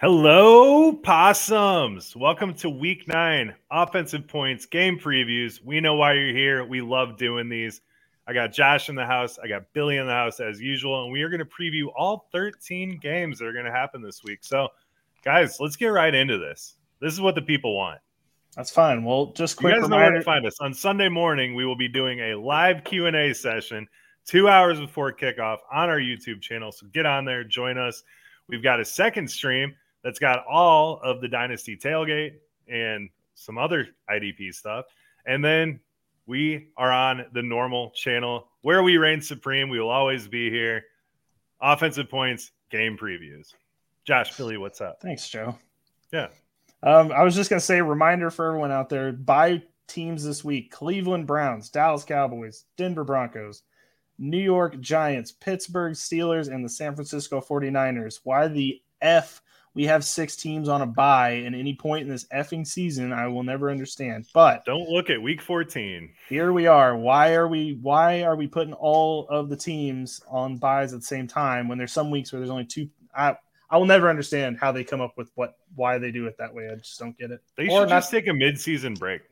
Hello, possums. Welcome to week nine offensive points game previews. We know why you're here. We love doing these. I got Josh in the house. I got Billy in the house as usual. And we are going to preview all 13 games that are going to happen this week. So, guys, let's get right into this. This is what the people want. That's fine. Well, just quick you guys reminder. know where to find us. On Sunday morning, we will be doing a live Q&A session two hours before kickoff on our YouTube channel. So get on there, join us. We've got a second stream that's got all of the Dynasty tailgate and some other IDP stuff. And then we are on the normal channel where we reign supreme. We will always be here. Offensive points, game previews. Josh, Billy, what's up? Thanks, Joe. Yeah. Um, I was just gonna say, reminder for everyone out there: buy teams this week: Cleveland Browns, Dallas Cowboys, Denver Broncos, New York Giants, Pittsburgh Steelers, and the San Francisco 49ers. Why the F we have six teams on a bye in any point in this effing season i will never understand. But don't look at week 14 here we are. Why are we why are we putting all of the teams on buys at the same time when there's some weeks where there's only two? I i will never understand how they come up with what why they do it that way. I just don't get it. They should just take a mid-season break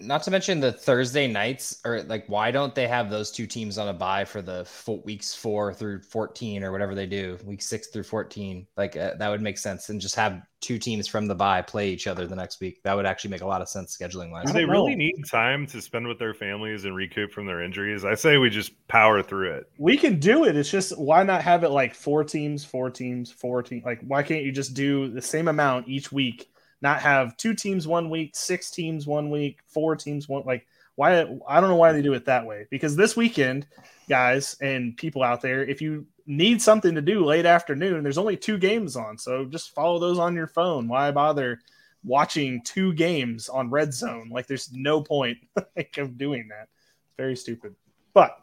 not to mention the Thursday nights, or like, why don't they have those two teams on a bye for the weeks four through 14 or whatever they do, week six through 14? Like, uh, that would make sense. And just have two teams from the bye play each other the next week. That would actually make a lot of sense scheduling wise. Do they really need time to spend with their families and recoup from their injuries? I say we just power through it. We can do it. It's just why not have it like four teams, four teams, four teams? Like, why can't you just do the same amount each week? Not have two teams one week, six teams one week, four teams one like why I don't know why they do it that way. Because this weekend, guys and people out there, if you need something to do late afternoon, there's only two games on. So just follow those on your phone. Why bother watching two games on red zone? Like there's no point like, of doing that. It's very stupid. But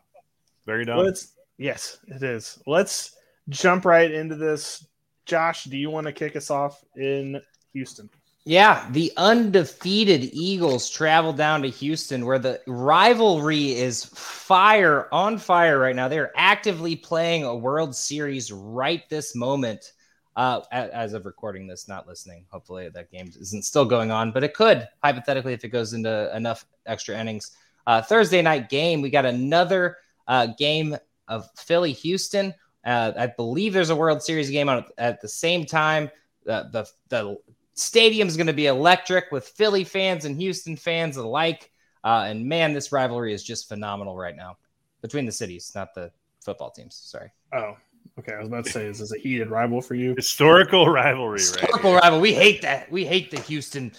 very dumb. Let's yes, it is. Let's jump right into this. Josh, do you want to kick us off in Houston? Yeah, the undefeated Eagles travel down to Houston where the rivalry is fire on fire right now. They're actively playing a World Series right this moment. Uh, as of recording this, not listening. Hopefully, that game isn't still going on, but it could hypothetically if it goes into enough extra innings. Uh, Thursday night game, we got another uh, game of Philly Houston. Uh, I believe there's a World Series game on at the same time. the the Stadium's going to be electric with Philly fans and Houston fans alike. Uh, and man, this rivalry is just phenomenal right now between the cities, not the football teams. Sorry. Oh, okay. I was about to say, is this a heated rival for you? Historical rivalry, Historical right? rival. We hate that. We hate the Houston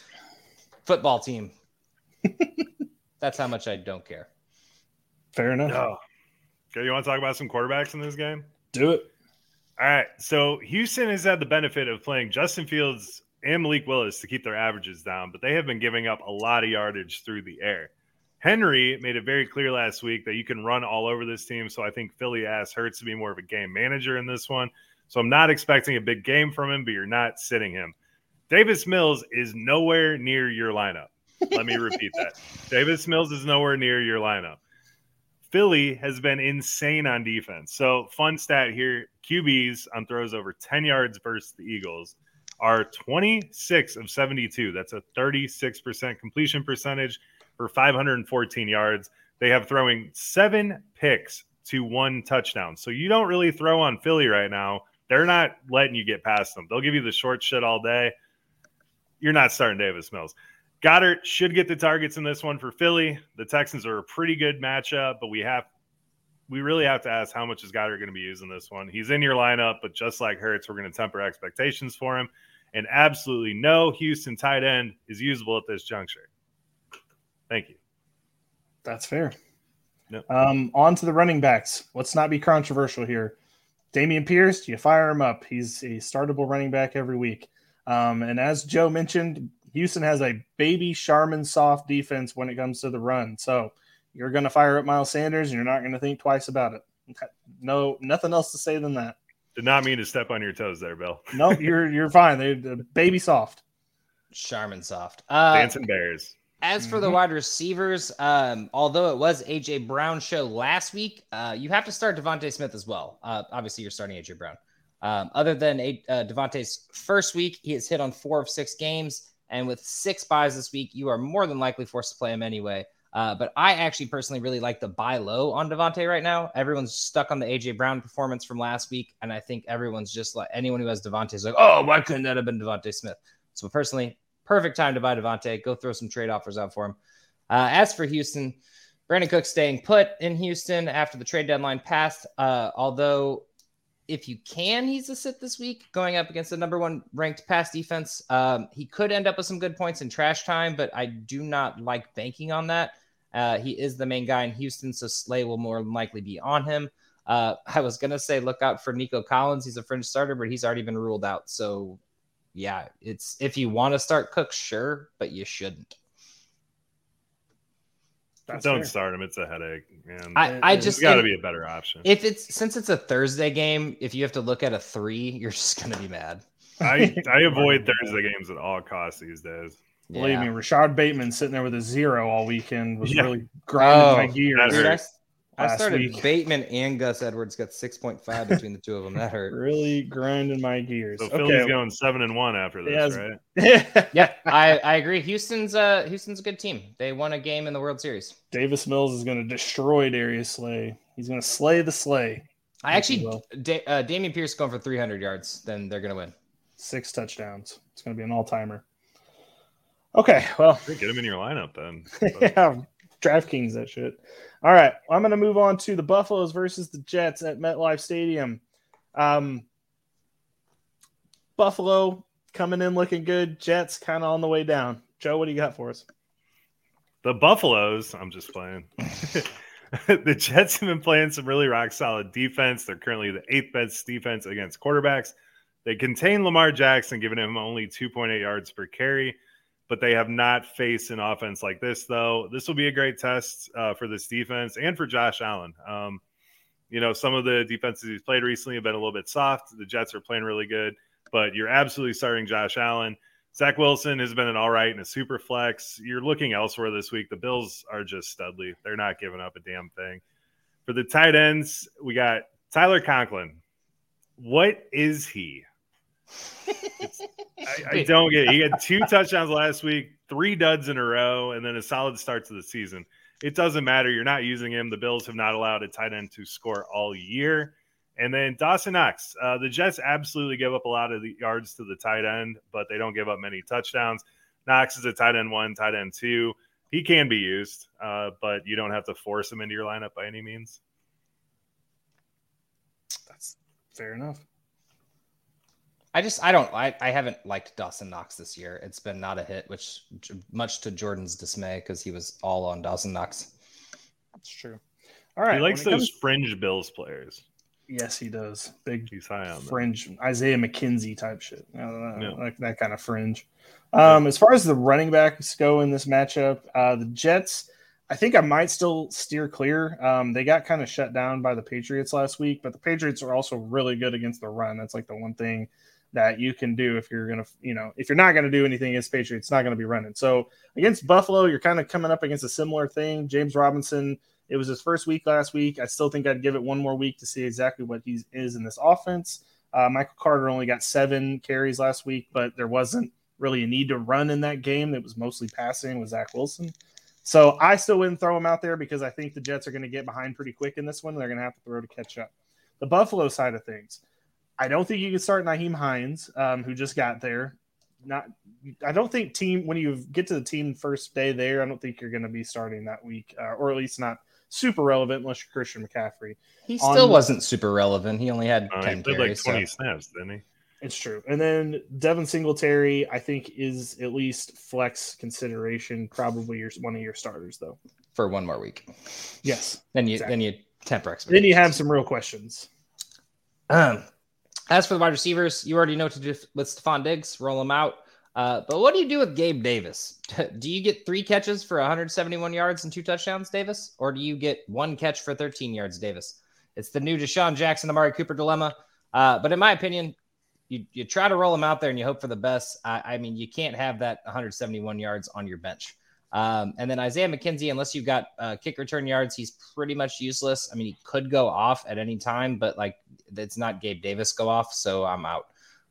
football team. That's how much I don't care. Fair enough. Oh. Okay, you want to talk about some quarterbacks in this game? Do it. All right. So Houston has had the benefit of playing Justin Fields and Malik Willis to keep their averages down, but they have been giving up a lot of yardage through the air. Henry made it very clear last week that you can run all over this team. So I think Philly asked Hurts to be more of a game manager in this one. So I'm not expecting a big game from him, but you're not sitting him. Davis Mills is nowhere near your lineup. Let me repeat that. Davis Mills is nowhere near your lineup. Philly has been insane on defense. So, fun stat here QBs on throws over 10 yards versus the Eagles are 26 of 72. That's a 36% completion percentage for 514 yards. They have throwing seven picks to one touchdown. So you don't really throw on Philly right now. They're not letting you get past them. They'll give you the short shit all day. You're not starting Davis Mills. Goedert should get the targets in this one for Philly. The Texans are a pretty good matchup, but we have we really have to ask how much is Goedert going to be using this one. He's in your lineup, but just like Hurts, we're going to temper expectations for him. And absolutely no Houston tight end is usable at this juncture. Thank you. That's fair. Yep. Um, on to the running backs. Let's not be controversial here. Dameon Pierce, you fire him up. He's a startable running back every week. Um, and as Joe mentioned, Houston has a baby Charmin soft defense when it comes to the run. So you're going to fire up Miles Sanders and you're not going to think twice about it. No, nothing else to say than that. Did not mean to step on your toes there, Bill. no, nope, you're you're fine. They're baby soft. Charmin soft. Uh, Dancing bears. As for the mm-hmm. wide receivers, um, although it was AJ Brown show last week, uh, you have to start DeVonta Smith as well. Uh, obviously, you're starting AJ Brown. Um, other than a, uh, DeVonta's first week, he has hit on four of six games, and with six buys this week, you are more than likely forced to play him anyway. Uh, but I actually personally really like the buy low on DeVonta right now. Everyone's stuck on the AJ Brown performance from last week, and I think everyone's just like anyone who has DeVonta is like, oh, why couldn't that have been DeVonta Smith? So personally, perfect time to buy DeVonta. Go throw some trade offers out for him. Uh, as for Houston, Brandin Cook staying put in Houston after the trade deadline passed. Uh, although, if you can, he's a sit this week going up against the number one ranked pass defense. Um, he could end up with some good points in trash time, but I do not like banking on that. Uh, he is the main guy in Houston, so Slay will more than likely be on him. Uh, I was gonna say look out for Nico Collins. He's a fringe starter, but he's already been ruled out. So yeah, it's if you want to start Cook, sure, but you shouldn't. That's Don't fair. start him. It's a headache, man. I, I just got to be a better option. If it's since it's a Thursday game, if you have to look at a three, you're just gonna be mad. I I avoid Thursday games at all costs these days. Believe yeah. me, Rashod Bateman sitting there with a zero all weekend was yeah. really grinding oh, my gears. I started week. Bateman and Gus Edwards got six point five between the two of them. That hurt. really grinding my gears. So okay. Philly's going seven and one after this, right? yeah, I, I agree. Houston's uh Houston's a good team. They won a game in the World Series. Davis Mills is going to destroy Darius Slay. He's going to slay the Slay. I actually, da- uh, Dameon Pierce going for 300 yards. Then they're going to win. Six touchdowns. It's going to be an all timer. Okay, well, get him in your lineup then. yeah, DraftKings that shit. All right, I'm going to move on to the Buffaloes versus the Jets at MetLife Stadium. Um, Buffalo coming in looking good. Jets kind of on the way down. Joe, what do you got for us? The Buffaloes. I'm just playing. the Jets have been playing some really rock solid defense. They're currently the eighth best defense against quarterbacks. They contain Lamar Jackson, giving him only 2.8 yards per carry but they have not faced an offense like this, though. This will be a great test uh, for this defense and for Josh Allen. Um, you know, some of the defenses he's played recently have been a little bit soft. The Jets are playing really good, but you're absolutely starting Josh Allen. Zach Wilson has been an all right and a super flex. You're looking elsewhere this week. The Bills are just studly. They're not giving up a damn thing. For the tight ends, we got Tyler Conklin. What is he? I, I, don't get it. He had two touchdowns last week, three duds in a row, and then a solid start to the season. It doesn't matter. You're not using him. The Bills have not allowed a tight end to score all year. And then Dawson Knox. Uh, the Jets absolutely give up a lot of the yards to the tight end, but they don't give up many touchdowns. Knox is a tight end one, tight end two. He can be used, uh, but you don't have to force him into your lineup by any means. That's fair enough. I just I don't I, I haven't liked Dawson Knox this year. It's been not a hit, which much to Jordan's dismay because he was all on Dawson Knox. That's true. All right, he likes those comes... fringe Bills players. Yes, he does. Big He's high on fringe them. Isaiah McKenzie type shit. Know, Like that kind of fringe. Um, as far as the running backs go in this matchup, uh, the Jets. I think I might still steer clear. Um, they got kind of shut down by the Patriots last week, but the Patriots are also really good against the run. That's like the one thing that you can do if you're to, you know, if you're not to do anything against Patriots, it's not to be running. So against Buffalo, you're kind of coming up against a similar thing. James Robinson, it was his first week last week. I still think I'd give it one more week to see exactly what he is in this offense. Uh, Michael Carter only got seven carries last week, but there wasn't really a need to run in that game. It was mostly passing with Zach Wilson. So I still wouldn't throw him out there because I think the Jets are going to get behind pretty quick in this one. They're going to have to throw to catch up. The Buffalo side of things, I don't think you can start Nyheim Hines, um, who just got there. Not, I don't think team when you get to the team first day there. I don't think you're going to be starting that week, uh, or at least not super relevant unless you're Christian McCaffrey. He On- still wasn't super relevant. He only had Uh, he 10 played like carries. so- 20 snaps, didn't he? It's true. And then Devin Singletary, I think, is at least flex consideration. Probably your one of your starters, though. for one more week. Yes. Then you Exactly. then you temper expectations. Then you have some real questions. Um, as for the wide receivers, you already know what to do with Stefon Diggs, roll him out. Uh, but what do you do with Gabe Davis? do you get three catches for 171 yards and two touchdowns, Davis? Or do you get one catch for 13 yards, Davis? It's the new DeSean Jackson, Amari Cooper dilemma. Uh, but in my opinion, you, you try to roll him out there and you hope for the best. I, I mean, you can't have that 171 yards on your bench. Um, and then Isaiah McKenzie, unless you've got uh, kick return yards, he's pretty much useless. I mean, he could go off at any time, but like it's not Gabe Davis go off, so I'm out.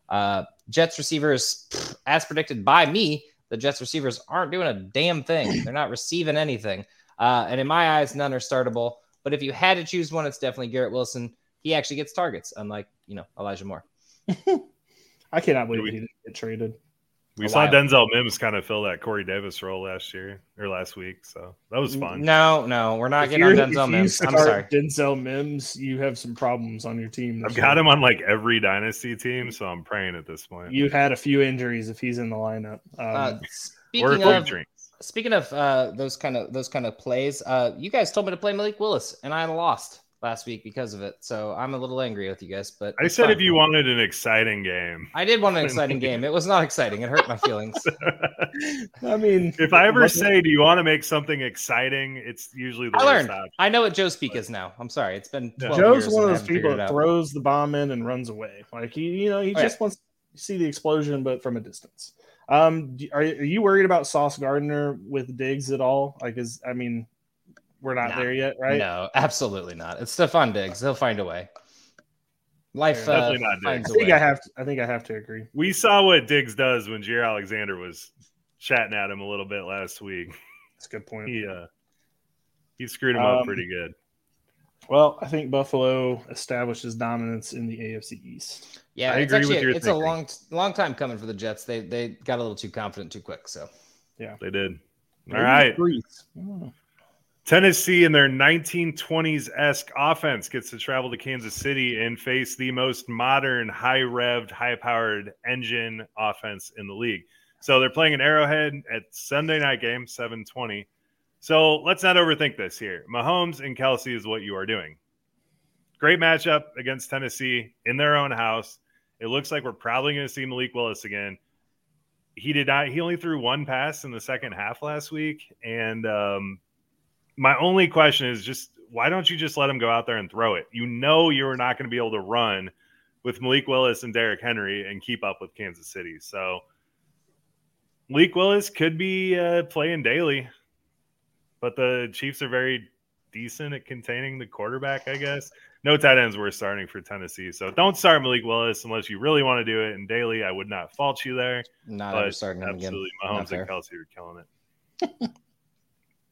Uh, Jets receivers, pff, as predicted by me, the Jets receivers aren't doing a damn thing. They're not receiving anything. Uh, and in my eyes, none are startable. But if you had to choose one, it's definitely Garrett Wilson. He actually gets targets, unlike you know Elijah Moore. I cannot believe we- he didn't get traded. We saw while. Denzel Mims kind of fill that Corey Davis role last year or last week, so that was fun. No, no, we're not If getting on you're- if Denzel you Mims. I'm sorry. Denzel Mims, you have some problems on your team. I've got year. him on like every dynasty team, so I'm praying at this point. You've had a few injuries if he's in the lineup. Um, Uh, speaking of drinks. Speaking of uh, those kind of those kind of plays, uh, you guys told me to play Malik Willis, and I lost last week because of it. So I'm a little angry with you guys. But I said fine. if you wanted an exciting game. I did want an exciting game. It was not exciting. It hurt my feelings. I mean, if I ever wasn't- say, "Do you want to make something exciting?" It's usually the I learned. option. I know what Joe Speak is now. I'm sorry. It's been Yeah. 12 Joe's years one of those people that throws the bomb in and runs away. Like he, you know, he Oh, just wants to see the explosion, but from a distance. Um, are, are you worried about Sauce Gardner with Diggs at all? Like, is I mean, we're not Nah. there yet, right? No, absolutely not. It's Stefon Diggs. He'll find a way. Life Yeah, uh, definitely not finds I a think. I have. To, I think I have to agree. We saw what Diggs does when Jaire Alexander was chatting at him a little bit last week. That's a good point. He uh, he screwed him up Um, pretty good. Well, I think Buffalo establishes dominance in the AFC East. Yeah, I it's agree with actually your it's thinking. a long long time coming for the Jets. They they got a little too confident too quick. So yeah, They did. All Maybe right. Breeze. I don't know. Tennessee in their 1920s esque offense gets to travel to Kansas City and face the most modern, high revved, high powered engine offense in the league. So they're playing an Arrowhead at Sunday night game, 720. So let's not overthink this here. Mahomes and Kelce is what you are doing. Great matchup against Tennessee in their own house. It looks like we're probably going to see Malik Willis again. He did not, he only threw one pass in the second half last week. And um, my only question is just why don't you just let him go out there and throw it? You know you're not going to be able to run with Malik Willis and Derrick Henry and keep up with Kansas City. So Malik Willis could be uh, playing daily, but the Chiefs are very decent at containing the quarterback, I guess. No tight ends were starting for Tennessee. So don't start Malik Willis unless you really want to do it. And daily, I would not fault you there. not starting him again. Absolutely. Mahomes and Kelce are killing it.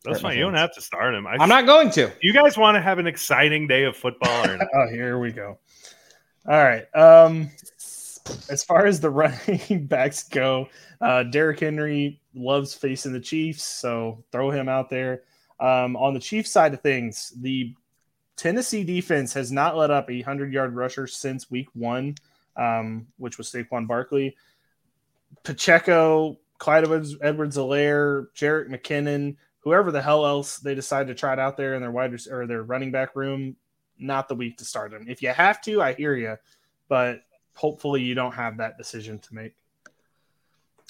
That's fine. You don't have to start him. I, I'm not going to. you guys want to have an exciting day of football or? Oh, here we go. All right. Um, as far as the running backs go, uh, Derrick Henry loves facing the Chiefs, so throw him out there. Um, on the Chiefs side of things, the Tennessee defense has not let up a hundred yard rusher since week one, um, which was Saquon Barkley. Pacheco, Clyde Edwards Alaire, Jerick McKinnon, whoever the hell else they decide to try it out there in their wide or their running back room, not the week to start them. If you have to, I hear you, but hopefully you don't have that decision to make.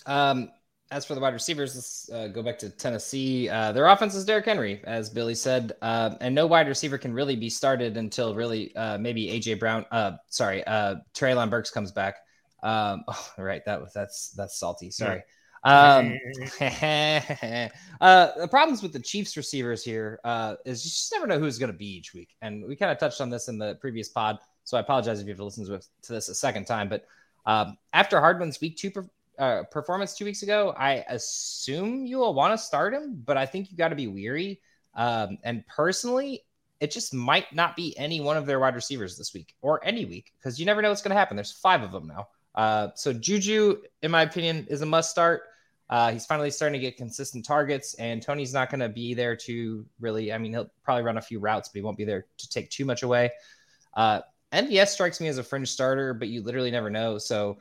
Um, as for the wide receivers, let's uh, go back to Tennessee. Uh, their offense is Derrick Henry, as Billy said, uh, and no wide receiver can really be started until really uh, maybe AJ Brown. Uh, sorry, uh, Treylon Burks comes back. Um, oh, right, that was that's that's salty. Sorry. Um, uh, the problems with the Chiefs receivers here uh, is you just never know who's going to be each week, and we kind of touched on this in the previous pod. So I apologize if you have to listen to, to this a second time, but um, after Hardman's week two per, uh, performance two weeks ago, I assume you will want to start him, but I think you got to be weary. Um, and personally, it just might not be any one of their wide receivers this week or any week because you never know what's going to happen. There's five of them now. Uh, so Juju, in my opinion, is a must start. Uh, he's finally starting to get consistent targets, and Toney's not going to be there to really. I mean, he'll probably run a few routes, but he won't be there to take too much away. Uh, MVS strikes me as a fringe starter, but you literally never know. So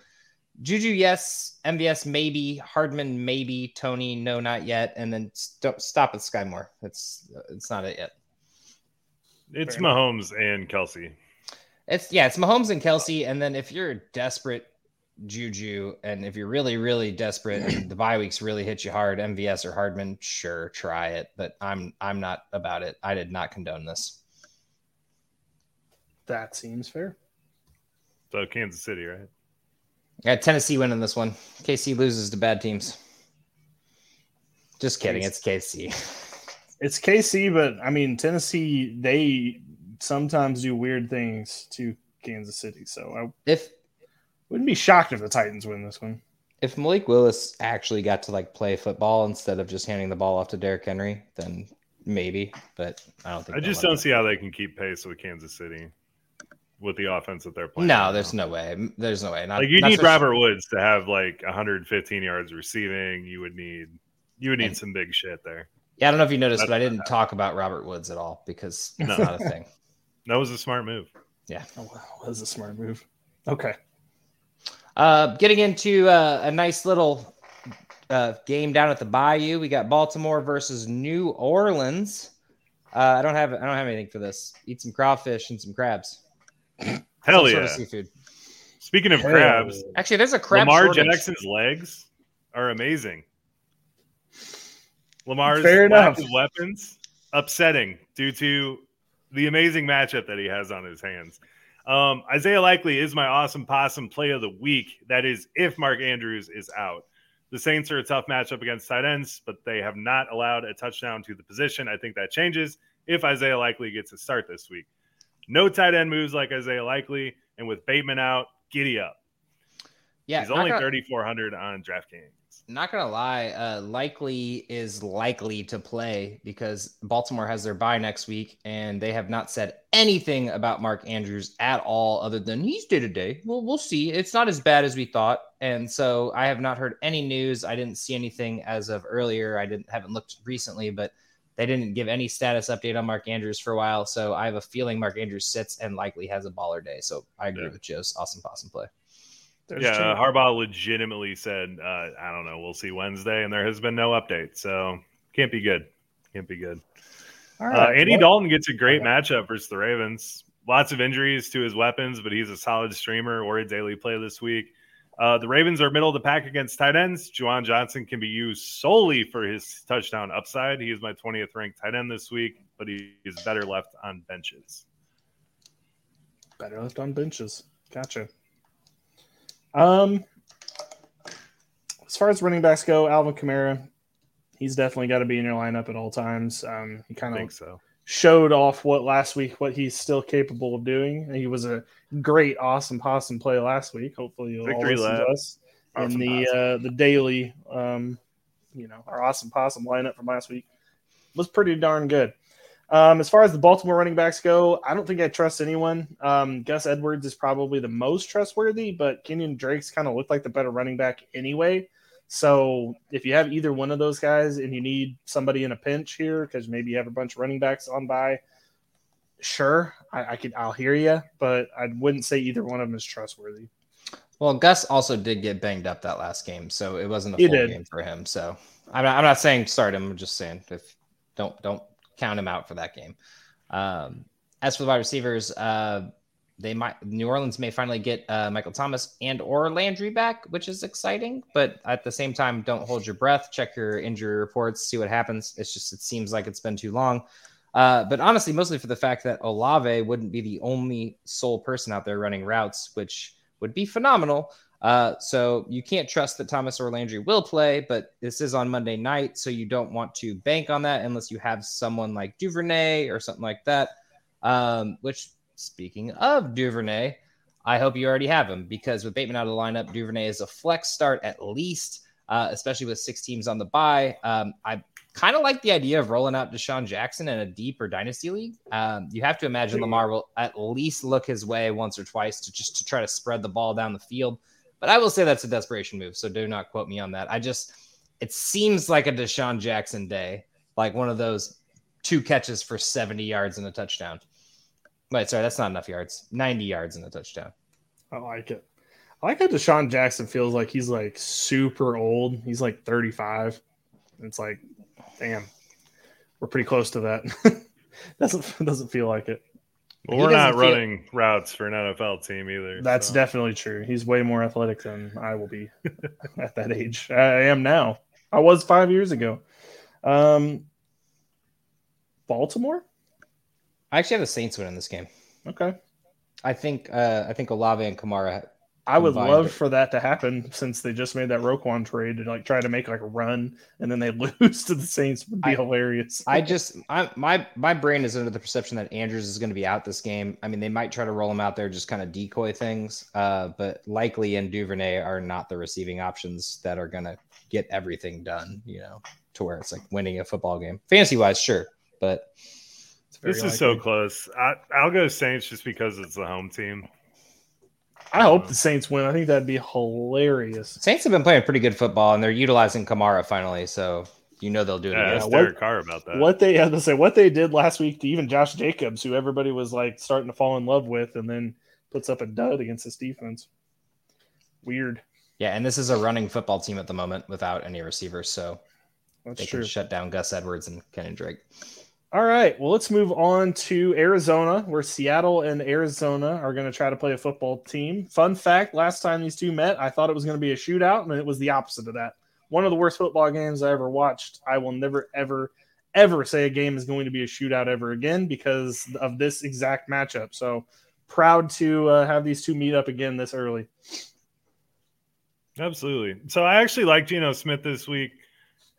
Juju, yes. MVS, maybe. Hardman, maybe. Tony, no, not yet. And then st- stop at Skyy Moore. It's it's not it yet. It's Fair Mahomes enough. and Kelce. It's yeah, it's Mahomes and Kelce. And then if you're desperate, Juju, and if you're really, really desperate and the bye weeks really hit you hard, MVS or Hardman, sure, try it. But I'm I'm not about it. I did not condone this. That seems fair. So Kansas City, right? Yeah, Tennessee winning this one. KC loses to bad teams. Just kidding. It's KC. It's KC, but I mean Tennessee. They sometimes do weird things to Kansas City. So I if wouldn't be shocked if the Titans win this one. If Malik Willis actually got to like play football instead of just handing the ball off to Derrick Henry, then maybe. But I don't think. I just don't see how they can keep pace with Kansas City with the offense that they're playing. No, right there's now. no way. There's no way. Not, like you need Robert sure. Woods to have like 115 yards receiving. You would need you would need and, some big shit there. Yeah, I don't know if you noticed, That's but I didn't talk about Robert Woods at all because it's no. not a thing. That was a smart move. Yeah, oh, wow, that was a smart move. Okay. Uh, getting into uh, a nice little uh, game down at the Bayou, we got Baltimore versus New Orleans. Uh, I don't have I don't have anything for this. Eat some crawfish and some crabs. Hell yeah! seafood. Speaking of Hell. crabs, actually, there's a crab. Lamar shortage. Jackson's legs are amazing. Lamar's Fair enough. weapons upsetting due to the amazing matchup that he has on his hands. Um, Isaiah Likely is my awesome possum play of the week. That is if Mark Andrews is out. The Saints are a tough matchup against tight ends, but they have not allowed a touchdown to the position. I think that changes if Isaiah Likely gets a start this week. No tight end moves like Isaiah Likely, and with Bateman out, giddy up. Yeah, he's only thirty four hundred on DraftKings. Not gonna lie, uh, Likely is likely to play because Baltimore has their bye next week, and they have not said anything about Mark Andrews at all, other than he's day to day. Well, we'll see. It's not as bad as we thought, and so I have not heard any news. I didn't see anything as of earlier. I didn't haven't looked recently, but they didn't give any status update on Mark Andrews for a while, so I have a feeling Mark Andrews sits and likely has a baller day. So I agree yeah. with Joe's awesome possum play. There's yeah, Harbaugh legitimately said, uh, "I don't know, we'll see Wednesday," and there has been no update, so can't be good. Can't be good. All uh, right. Uh, Andy? Dalton gets a great matchup versus the Ravens. Lots of injuries to his weapons, but he's a solid streamer or a daily play this week. Uh, the Ravens are middle of the pack against tight ends. Juwan Johnson can be used solely for his touchdown upside. He is my 20th ranked tight end this week, but he is better left on benches. Better left on benches. Gotcha. Um, as far as running backs go, Alvin Kamara, he's definitely got to be in your lineup at all times. Um, he kind of so showed off what last week what he's still capable of doing. He was a great, awesome possum play last week. Hopefully, you'll Victory all listen to us awesome in the uh, the daily, um, you know, our awesome possum lineup from last week was pretty darn good. Um, as far as the Baltimore running backs go, I don't think I trust anyone. Um, Gus Edwards is probably the most trustworthy, but Kenyan Drake's kind of looked like the better running back anyway. So if you have either one of those guys and you need somebody in a pinch here because maybe you have a bunch of running backs on by, sure, I, I could I'll hear you, but I wouldn't say either one of them is trustworthy. Well, Gus also did get banged up that last game, so it wasn't a full game for him. So I'm not, I'm not saying start him. I'm just saying if don't don't count him out for that game. Um, as for the wide receivers, uh, they might New Orleans may finally get uh, Michael Thomas and or Landry back, which is exciting. But at the same time, don't hold your breath. Check your injury reports, see what happens. It's just it seems like it's been too long. Uh, but honestly, mostly for the fact that Olave wouldn't be the only sole person out there running routes, which would be phenomenal. Uh, so you can't trust that Thomas or Landry will play, but this is on Monday night, so you don't want to bank on that unless you have someone like Duvernay or something like that. Um, which Speaking of Duvernay, I hope you already have him because with Bateman out of the lineup, Duvernay is a flex start at least, uh, especially with six teams on the bye. Um, I kind of like the idea of rolling out DeSean Jackson in a deep or dynasty league. Um, you have to imagine Lamar will at least look his way once or twice to just to try to spread the ball down the field. But I will say that's a desperation move, so do not quote me on that. I just it seems like a DeSean Jackson day, like one of those two catches for 70 yards and a touchdown. Wait, sorry, that's not enough yards. 90 yards and a touchdown. I like it. I like how DeSean Jackson feels like he's like super old. He's like 35. It's like, damn, we're pretty close to that. doesn't doesn't feel like it. Well, we're not running feel... routes for an NFL team either. That's so. definitely true. He's way more athletic than I will be at that age. I am now. I was five years ago. Um, Baltimore. I actually have the Saints win in this game. Okay. I think uh, I think Olave and Kamara I would love it. for that to happen since they just made that Roquan trade to like try to make like a run and then they lose to the Saints would be I, hilarious. I just I, my my brain is under the perception that Andrews is going to be out this game. I mean, they might try to roll him out there, just kind of decoy things, uh, but likely and Duvernay are not the receiving options that are going to get everything done. You know, to where it's like winning a football game, fantasy wise, sure, but. This is so close. I, I'll go Saints just because it's the home team. I hope the Saints win. I think that'd be hilarious. Saints have been playing pretty good football, and they're utilizing Kamara finally, so you know they'll do it. Yeah, again. Derek Carr about that. What they had to say, what they did last week to even Josh Jacobs, who everybody was like starting to fall in love with, and then puts up a dud against this defense. Weird. Yeah, and this is a running football team at the moment without any receivers, so That's they true. can shut down Gus Edwards and Kenny Drake. All right. Well, let's move on to Arizona, where Seattle and Arizona are going to try to play a football team. Fun fact last time these two met, I thought it was going to be a shootout, and it was the opposite of that. One of the worst football games I ever watched. I will never, ever, ever say a game is going to be a shootout ever again because of this exact matchup. So proud to uh, have these two meet up again this early. Absolutely. So I actually like Geno Smith this week.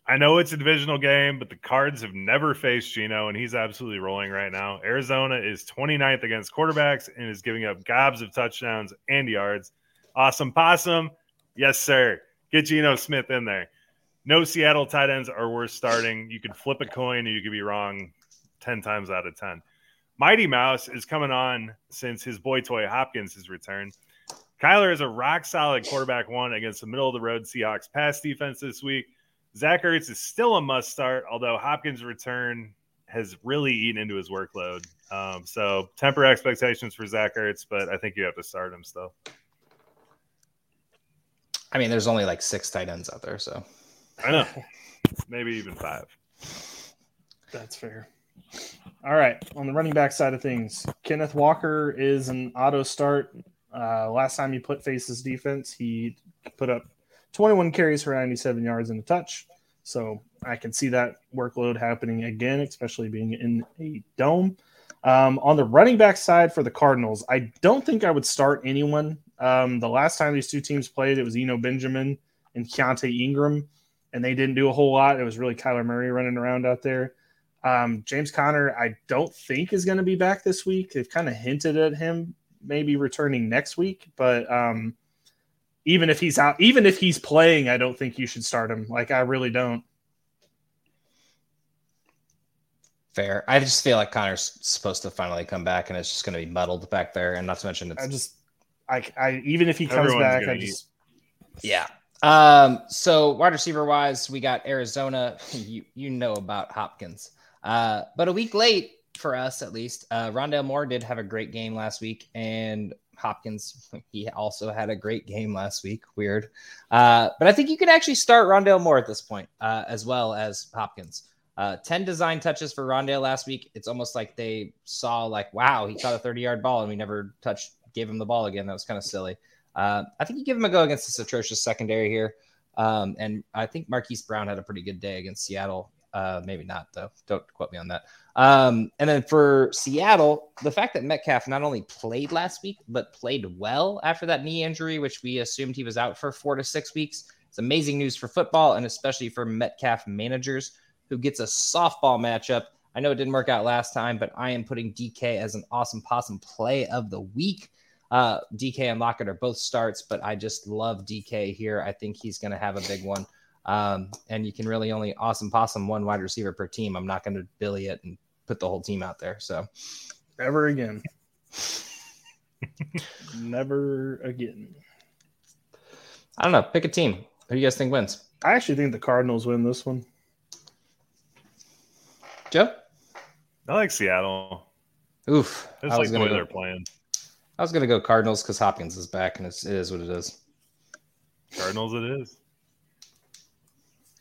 I know it's a divisional game, but the Cards have never faced Geno, and he's absolutely rolling right now. Arizona is 29th against quarterbacks and is giving up gobs of touchdowns and yards. Awesome possum. Yes, sir. Get Geno Smith in there. No Seattle tight ends are worth starting. You could flip a coin and you could be wrong 10 times out of 10. Mighty Mouse is coming on since his boy toy Hopkins has returned. Kyler is a rock solid quarterback one against the middle of the road Seahawks pass defense this week. Zach Ertz is still a must start, although Hopkins' return has really eaten into his workload. Um, so temper expectations for Zach Ertz, but I think you have to start him still. I mean, there's only like six tight ends out there, so I know, maybe even five. That's fair. All right, on the running back side of things, Kenneth Walker is an auto start. Uh, last time he put faces defense, he put up 21 carries for 97 yards and a touch. So I can see that workload happening again, especially being in a dome. Um, on the running back side for the Cardinals, I don't think I would start anyone. Um, the last time these two teams played, it was Eno Benjamin and Keaontay Ingram, and they didn't do a whole lot. It was really Kyler Murray running around out there. Um, James Conner, I don't think is going to be back this week. They've kind of hinted at him maybe returning next week, but um, even if he's out, even if he's playing, I don't think you should start him. Like I really don't. Fair. I just feel like Conner's supposed to finally come back, and it's just going to be muddled back there. And not to mention, it's I just, I, I even if he comes back, I just, eat. yeah. Um. So wide receiver wise, we got Arizona. You you know about Hopkins. Uh, but a week late for us at least. Uh, Rondale Moore did have a great game last week, and Hopkins, he also had a great game last week. Weird. Uh, but I think you can actually start Rondale Moore at this point, uh, as well as Hopkins. Uh, 10 design touches for Rondale last week. It's almost like they saw, like, wow, he caught a 30 yard ball and we never touched, gave him the ball again. That was kind of silly. Uh, I think you give him a go against this atrocious secondary here. Um, and I think Marquise Brown had a pretty good day against Seattle. Uh, maybe not, though. Don't quote me on that. Um, and then for Seattle, the fact that Metcalf not only played last week, but played well after that knee injury, which we assumed he was out for four to six weeks, it's amazing news for football and especially for Metcalf managers who gets a softball matchup. I know it didn't work out last time, but I am putting DK as an awesome possum play of the week. Uh, DK and Lockett are both starts, but I just love DK here. I think he's going to have a big one. Um, and you can really only awesome possum one wide receiver per team. I'm not going to billy it and put the whole team out there. So ever again. never again. I don't know. Pick a team. Who do you guys think wins? I actually think the Cardinals win this one. Joe? I like Seattle. Oof. It's I was like the gonna way go, they're playing. I was gonna go Cardinals because Hopkins is back and it's, it is what it is. Cardinals, it is.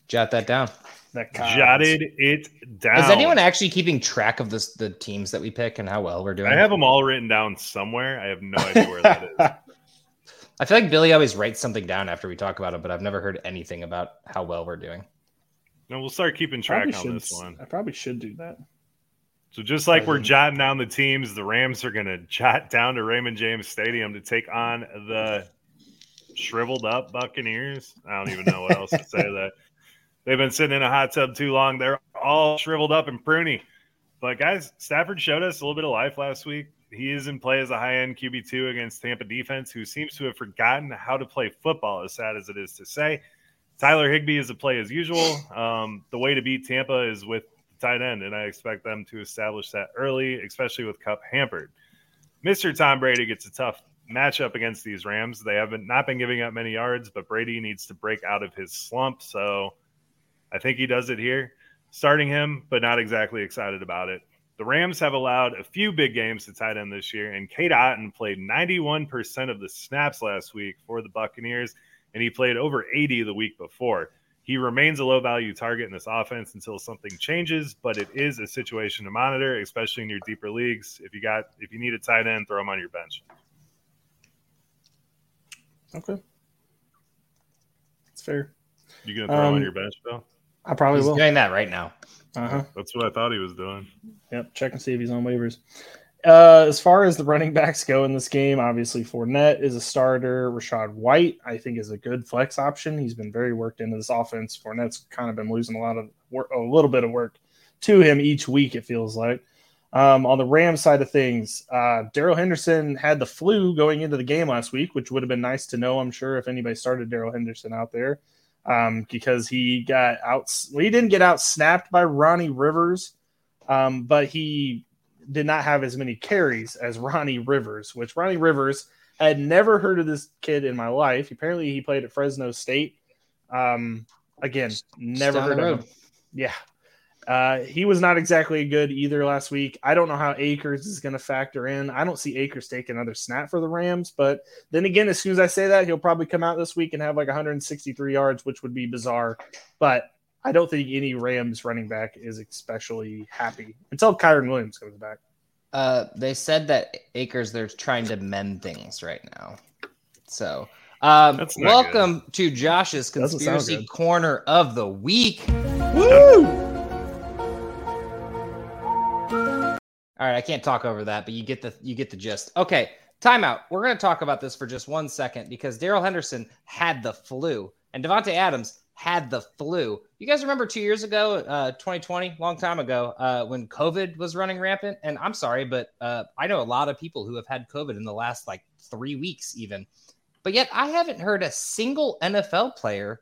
Jot that down. That Cards. Jotted it down. Is anyone actually keeping track of this the teams that we pick and how well we're doing? I have them all written down somewhere. I have no idea where that is. I feel like Billy always writes something down after we talk about it, but I've never heard anything about how well we're doing. No, we'll start keeping track Probably on this one. I probably should do that. So just like we're jotting down the teams, the Rams are going to jot down to Raymond James Stadium to take on the shriveled up Buccaneers. I don't even know what else to say. That they've been sitting in a hot tub too long. They're all shriveled up and pruny. But guys, Stafford showed us a little bit of life last week. He is in play as a high end QB two against Tampa defense, who seems to have forgotten how to play football. As sad as it is to say, Tyler Higbee is a play as usual. Um, the way to beat Tampa is with the tight end, and I expect them to establish that early, especially with Kupp hampered. Mr. Tom Brady gets a tough matchup against these Rams. They haven't not been giving up many yards, but Brady needs to break out of his slump. So I think he does it here. Starting him, but not exactly excited about it. The Rams have allowed a few big games to tight end this year, and Cade Otton played 91% of the snaps last week for the Buccaneers, and he played over 80 the week before. He remains a low value target in this offense until something changes, but it is a situation to monitor, especially in your deeper leagues. If you got if you need a tight end, throw him on your bench. Okay. It's fair. You gonna throw him Um, on your bench, Bill? I probably He's will. doing that right now. Uh huh. That's what I thought he was doing. Yep. Check and see if he's on waivers. Uh, as far as the running backs go in this game, obviously Fournette is a starter. Rachaad White, I think, is a good flex option. He's been very worked into this offense. Fournette's kind of been losing a lot of work, a little bit of work to him each week. It feels like. Um, on the Rams side of things, uh, Darrell Henderson had the flu going into the game last week, which would have been nice to know. I'm sure if anybody started Darrell Henderson out there, um, because he got out. Well, he didn't get out snapped by Ronnie Rivers, um, but he did not have as many carries as Ronnie Rivers, which Ronnie Rivers had never heard of this kid in my life. Apparently, he played at Fresno State. Um, again, never heard of him. Yeah. Uh, he was not exactly good either last week. I don't know how Akers is going to factor in. I don't see Akers take another snap for the Rams, but then again, as soon as I say that, he'll probably come out this week and have like 163 yards, which would be bizarre. But I don't think any Rams running back is especially happy until Kyren Williams comes back. Uh, they said that Akers they're trying to mend things right now. So, um, That's not welcome to Josh's conspiracy corner of the week. Woo! All right, I can't talk over that, but you get the you get the gist. Okay, timeout. We're going to talk about this for just one second because Darrell Henderson had the flu and Davante Adams had the flu. You guys remember two years ago, uh, 2020, long time ago, uh, when COVID was running rampant? And I'm sorry, but uh, I know a lot of people who have had COVID in the last like three weeks, even. But yet, I haven't heard a single NFL player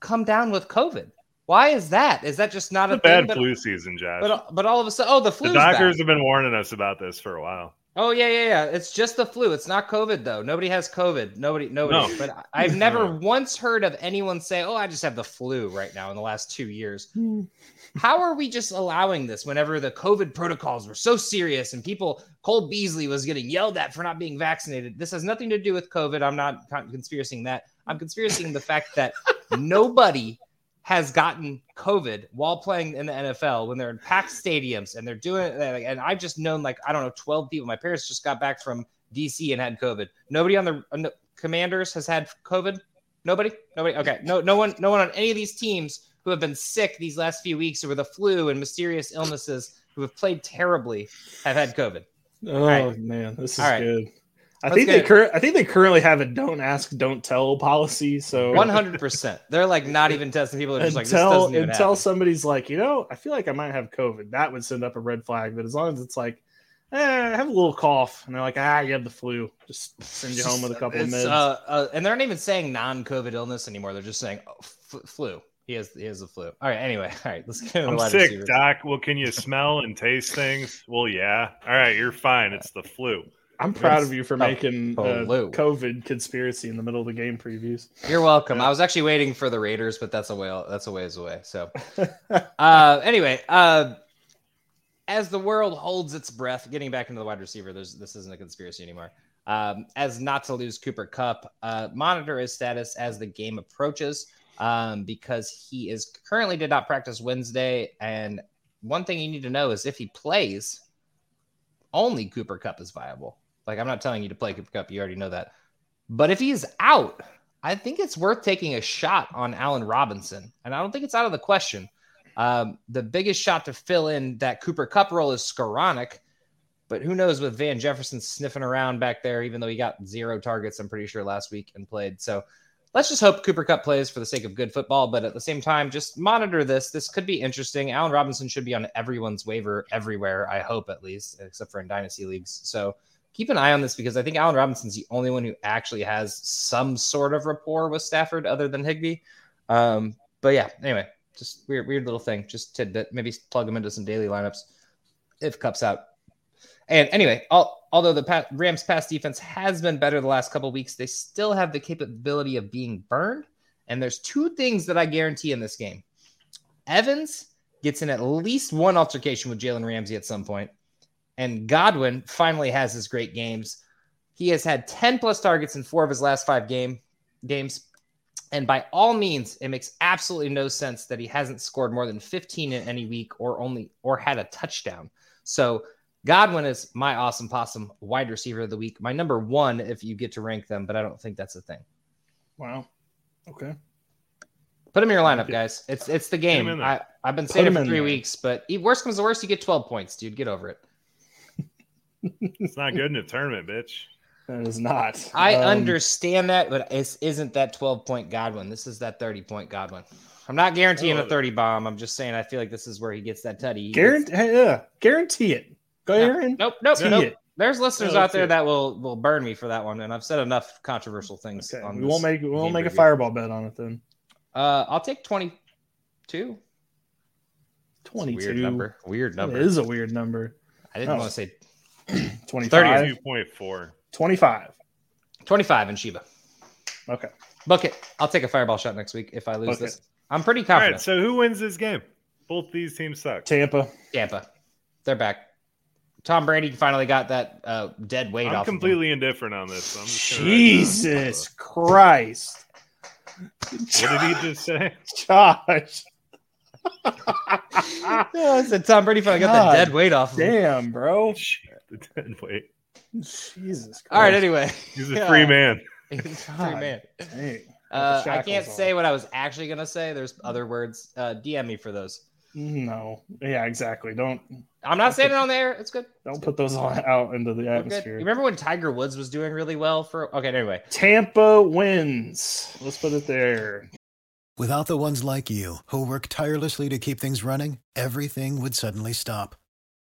come down with COVID. Why is that? Is that just not It's a a thing? bad But- flu season, Josh. but but all of a sudden, oh, the flu. the flu. doctors have been warning us about this for a while. Oh yeah, yeah, yeah. It's just the flu. It's not COVID though. Nobody has COVID. Nobody, nobody. No. But I- I've never No. once heard of anyone say, "Oh, I just have the flu right now." In the last two years, hmm. how are we just allowing this? Whenever the COVID protocols were so serious and people, Cole Beasley was getting yelled at for not being vaccinated. This has nothing to do with COVID. I'm not con- conspiracying that. I'm conspiracying the fact that nobody has gotten COVID while playing in the NFL when they're in packed stadiums and they're doing it. And I've just known like I don't know, twelve people. My parents just got back from DC and had COVID. Nobody on the on the Commanders has had COVID. Nobody. Nobody. Okay. No. No one. No one on any of these teams who have been sick these last few weeks or with the flu and mysterious illnesses who have played terribly have had COVID. Oh right. man, this is All right. good. I Let's think they it. cur- I think they currently have a don't ask, don't tell policy. So One hundred percent. They're like not even testing people. They're just like this until doesn't until happen. somebody's like, you know, I feel like I might have COVID, that would send up a red flag. But as long as it's like, eh, I have a little cough, and they're like, ah, you have the flu, just send you home with a couple of It's, meds. uh, uh, and they're not even saying non-COVID illness anymore. They're just saying oh, f- flu. He has he has the flu. All right. Anyway, all right. Let's get into the I'm sick, receivers. Doc. Well, can you smell and taste things? Well, yeah. All right, you're fine. It's the flu. I'm proud of you for making a hello. COVID conspiracy in the middle of the game previews. You're welcome. I was actually waiting for the Raiders, but that's a way that's a ways away. So uh anyway, uh as the world holds its breath, getting back into the wide receiver, there's this isn't a conspiracy anymore. Um, as not to lose Cooper Kupp, uh, monitor his status as the game approaches um, because he is currently did not practice Wednesday. And one thing you need to know is if he plays, only Cooper Kupp is viable. Like I'm not telling you to play Cooper Kupp, you already know that. But if he's out, I think it's worth taking a shot on Allen Robinson. And I don't think it's out of the question. Um, the biggest shot to fill in that Cooper Kupp role is Skowronek. But who knows with Van Jefferson sniffing around back there, even though he got zero targets, I'm pretty sure, last week and played. So let's just hope Cooper Kupp plays for the sake of good football. But at the same time, just monitor this. This could be interesting. Allen Robinson should be on everyone's waiver everywhere, I hope at least, except for in dynasty leagues. So keep an eye on this because I think Allen Robinson's the only one who actually has some sort of rapport with Stafford other than Higbee. Um, but yeah, anyway, just weird, weird little thing. Just tidbit. Maybe plug him into some daily lineups if Kupp's out. And anyway, al- although the pa- Rams pass defense has been better the last couple weeks, they still have the capability of being burned. And there's two things that I guarantee in this game. Evans gets in at least one altercation with Jalen Ramsey at some point, and Godwin finally has his great games. He has had 10 plus targets in four of his last five game games. And by all means, it makes absolutely no sense that he hasn't scored more than 15 in any week or only or had a touchdown. So Godwin is my awesome possum wide receiver of the week. My number one, if you get to rank them, but I don't think that's a thing. Wow. Okay. Put him in your lineup, guys. It's it's the game. I, I've been saying it for three weeks, but worst comes to worst, you get 12 points, dude. Get over it. It's not good in a tournament, bitch. That is not. I Um, understand that, but it isn't that 12 point Godwin. This is that 30 point Godwin. I'm not guaranteeing a 30 bomb. I'm just saying I feel like this is where he gets that tutty. He gets- Guarantee, yeah, guarantee it. Go No, Aaron. Nope, nope, nope. it. There's listeners Yeah, out there it. that will will burn me for that one, and I've said enough controversial things. Okay, on we this won't make we won't game make a fireball bet on it then. Uh, I'll take 22. It's a Weird number. Weird number. is a weird number. I didn't Oh. want to say 25. 2.4. 25. 25 in Sheba. Okay. Book it. I'll take a fireball shot next week if I lose Book this. I'm pretty confident. right, so who wins this game? Both these teams suck. Tampa. Tampa. They're back. Tom Brady finally got that uh, dead weight I'm off. of him. completely indifferent on this. So I'm just gonna write it down. Jesus Christ. What did he just say? Josh. Yeah, I said Tom Brady finally got God that dead weight off. Of him. Damn, bro. Shit, the dead weight. Jesus Christ. All right. Anyway, He's a Yeah. free man. He's a free man. Uh, I can't shackles say what I was actually gonna say. There's other words. Uh, DM me for those. No. Yeah, exactly. Don't I'm not saying it on there. It's good. don't put those on, out into the We're. You atmosphere. remember when Tiger Woods was doing really well for? Okay. Anyway, Tampa wins. Let's put it there. Without the ones like you, who work tirelessly to keep things running, everything would suddenly stop.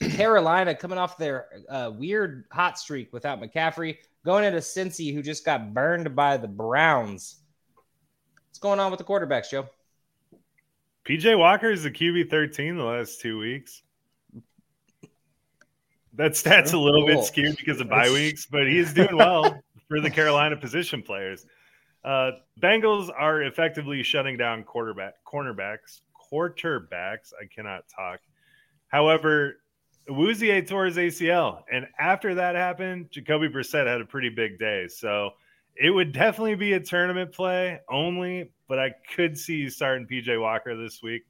Carolina coming off their uh, weird hot streak without McCaffrey, going into Cincy, who just got burned by the Browns. What's going on with the quarterbacks, Joe? PJ Walker is the QB 13 the last two weeks. That stat's a little Cool. bit skewed because of bye weeks, but he is doing well for the Carolina position players. Uh, Bengals are effectively shutting down quarterback cornerbacks, quarterbacks. I cannot talk. However, Awuzie tore his ACL, and after that happened, Jacoby Brissett had a pretty big day. So it would definitely be a tournament play only, but I could see you starting PJ Walker this week.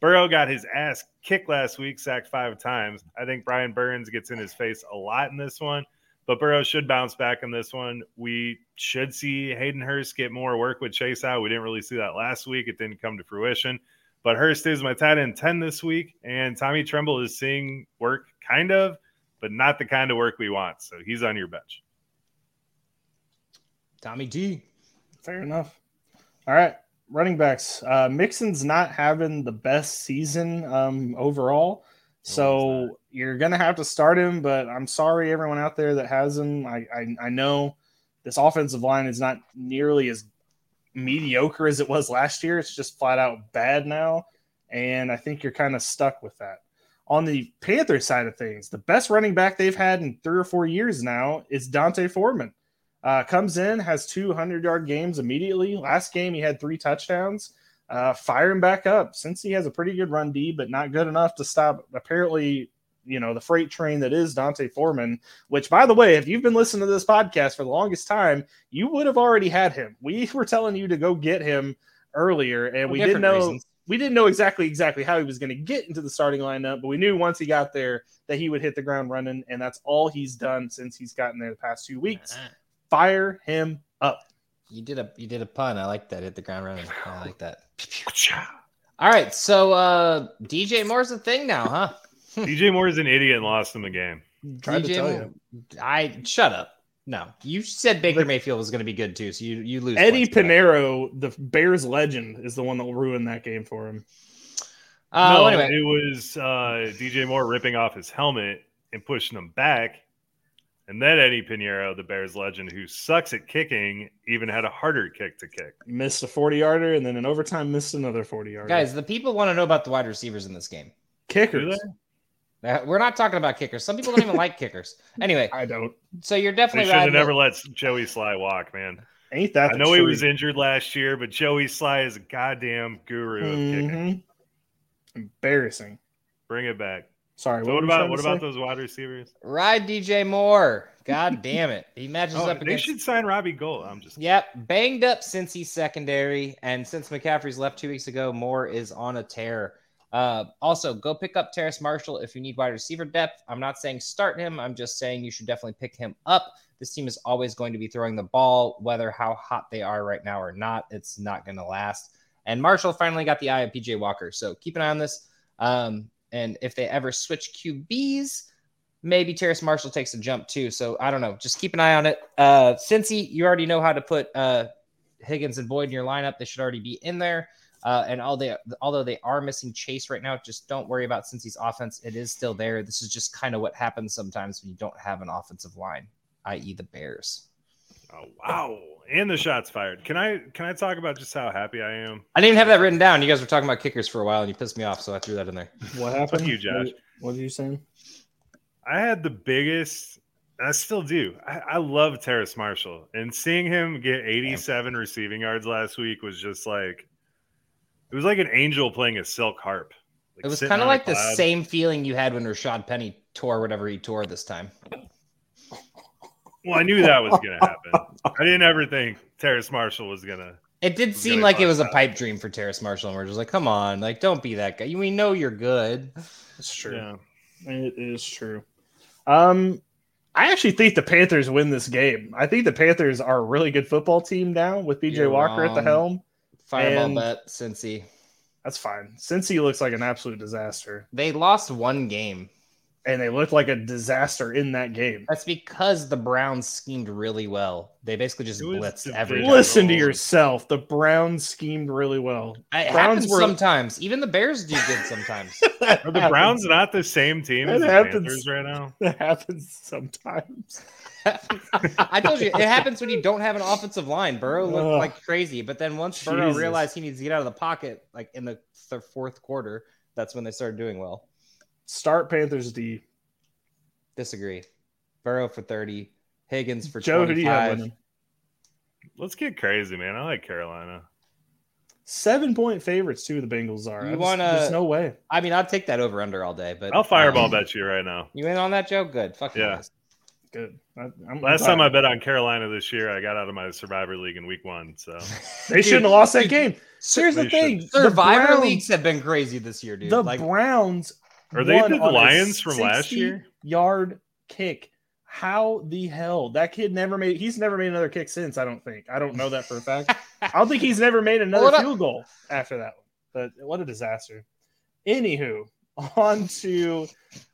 Burrow got his ass kicked last week, sacked five times. I think Brian Burns gets in his face a lot in this one, but Burrow should bounce back in this one. We should see Hayden Hurst get more work with Chase out. We didn't really see that last week. It didn't come to fruition. But Hurst is my tight end 10 this week, and Tommy Tremble is seeing work kind of, but not the kind of work we want. So he's on your bench. Tommy D. Fair enough. All right, running backs. Uh, Mixon's not having the best season um, overall, so you're gonna have to start him. But I'm sorry, everyone out there that has him. I, I I know this offensive line is not nearly as mediocre as it was last year. It's just flat out bad now, and I think you're kind of stuck with that. On the Panthers side of things, the best running back they've had in three or four years now is D'Onta Foreman. Uh, comes in, has 200 yard games immediately. Last game, he had three touchdowns. Uh, fire him back up since he has a pretty good run D, but not good enough to stop apparently, you know, the freight train that is D'Onta Foreman. Which, by the way, if you've been listening to this podcast for the longest time, you would have already had him. We were telling you to go get him earlier, and For we didn't know reasons. we didn't know exactly exactly how he was going to get into the starting lineup, but we knew once he got there that he would hit the ground running, and that's all he's done since he's gotten there the past two weeks. Fire him up. You did a you did a pun. I like that. Hit the ground running. I like that. All right, so uh DJ Moore's a thing now, huh? DJ Moore is an idiot and lost him the game. Tried to DJ tell Moore- I shut up. No, you said Baker Mayfield was going to be good too, so you you lose. Eddie points. Pineiro, the Bears legend, is the one that will ruin that game for him. Uh, no, anyway, it was uh, DJ Moore ripping off his helmet and pushing him back. And then Eddy Pineiro, the Bears legend, who sucks at kicking, even had a harder kick to kick. Missed a 40 yarder and then in overtime missed another 40 yarder. guys, the people want to know about the wide receivers in this game. Kickers. They? Uh, we're not talking about kickers. Some people don't even like kickers. Anyway, I don't. so you're They definitely should have never the- let Joey Slye walk, man. Ain't that I the know he was injured last year, but Joey Slye is a goddamn guru of kicking. Embarrassing. Bring it back. Sorry. So were what about what about say? those wide receivers? ride DJ Moore. God damn it, he matches Oh, up they should sign Robbie Gould. I'm just Yep, banged up since he's secondary, and since McCaffrey's left two weeks ago, Moore is on a tear. Uh, also, go pick up Terrace Marshall if you need wide receiver depth. I'm not saying start him. I'm just saying you should definitely pick him up. This team is always going to be throwing the ball, whether how hot they are right now or not. It's not going to last. And Marshall finally got the eye of PJ Walker, so keep an eye on this. Um, and if they ever switch QBs, maybe Terrace Marshall takes a jump too. So I don't know. Just keep an eye on it. Uh, Cincy, you already know how to put uh, Higgins and Boyd in your lineup. They should already be in there. Uh, and all they, although they are missing Chase right now, just don't worry about since Cincy's offense. It is still there. This is just kind of what happens sometimes when you don't have an offensive line, i.e., the Bears. oh wow. And the shots fired. Can I can I talk about just how happy I am? I didn't even have that written down. You guys were talking about kickers for a while, and you pissed me off, so I threw that in there. What happened? To you, Josh. What, what did you say? I had the biggest, I still do. I, I love Terrace Marshall, and seeing him get 87 receiving yards last week was just like it was like an angel playing a silk harp. It was kind of like the same feeling you had when Rashaad Penny tore whatever he tore this time. Well, I knew that was going to happen. I didn't ever think Terrace Marshall was going to. It did seem like it cause was a pipe dream for Terrace Marshall, and we're just like, come on, like, don't be that guy. We know you're good. It's true. Yeah. It is true. Um, I actually think the Panthers win this game. I think the Panthers are a really good football team now with BJ You're Walker at the helm. Fireball And- bet, Cincy. That's fine. Cincy looks like an absolute disaster, They lost one game. and they looked like a disaster in that game. That's because the Browns schemed really well. They basically just It blitzed division. every. Listen to yourself. The Browns schemed really well. It Browns happens were- sometimes. Even the Bears do good sometimes. Are the Browns not the same team That as the happens. Panthers right now? That happens sometimes. I told you it happens when you don't have an offensive line. Burrow looked Ugh. like crazy, but then once Burrow realized he needs to get out of the pocket, like in the th- fourth quarter, that's when they started doing well. Start Panthers D. Disagree. Burrow for thirty, Higgins for Joe, who do you have twenty-five. Let's get crazy, man. I like Carolina. Seven point favorites too. The Bengals are. You I wanna- There's no way. I mean, I'll take that over under all day. But I'll fireball um, bet you right now. You in on that, Joe? Good. Fuck Yeah. guys. Good. I, I'm Last glad. time I bet on Carolina this year, I got out of my Survivor League in week one. So they shouldn't have lost that game. Here's the thing: the Survivor Browns- leagues have been crazy this year, dude. The like, Browns Are they the Lions from last year? Yard kick. How the hell that kid never made? He's never made another kick since. I don't think. I don't know that for a fact. I don't think he's never made another Hold up. field goal after that one. But what a disaster. Anywho, on to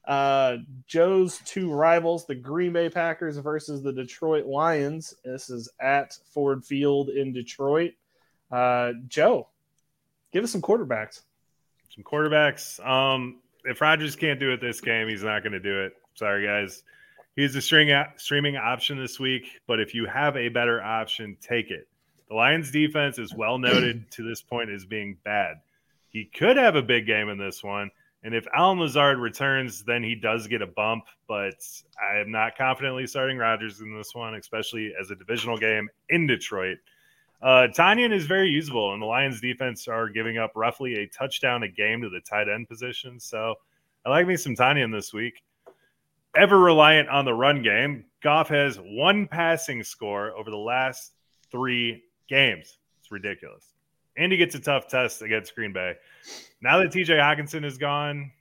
uh, Joe's two rivals, the Green Bay Packers versus the Detroit Lions. This is at Ford Field in Detroit. Uh, Joe, give us some quarterbacks. Some quarterbacks. Um, if Rodgers can't do it this game, he's not going to do it. Sorry, guys. He's a string streaming option this week, but if you have a better option, take it. The Lions defense is well noted to this point as being bad. He could have a big game in this one. And if Allen Lazard returns, then he does get a bump. But I am not confidently starting Rodgers in this one, especially as a divisional game in Detroit. Uh, Tonyan is very usable, and the Lions defense are giving up roughly a touchdown a game to the tight end position. So I like me some Tonyan this week. Ever reliant on the run game, Goff has one passing score over the last three games. It's ridiculous. And he gets a tough test against Green Bay. Now that TJ Hockenson is gone,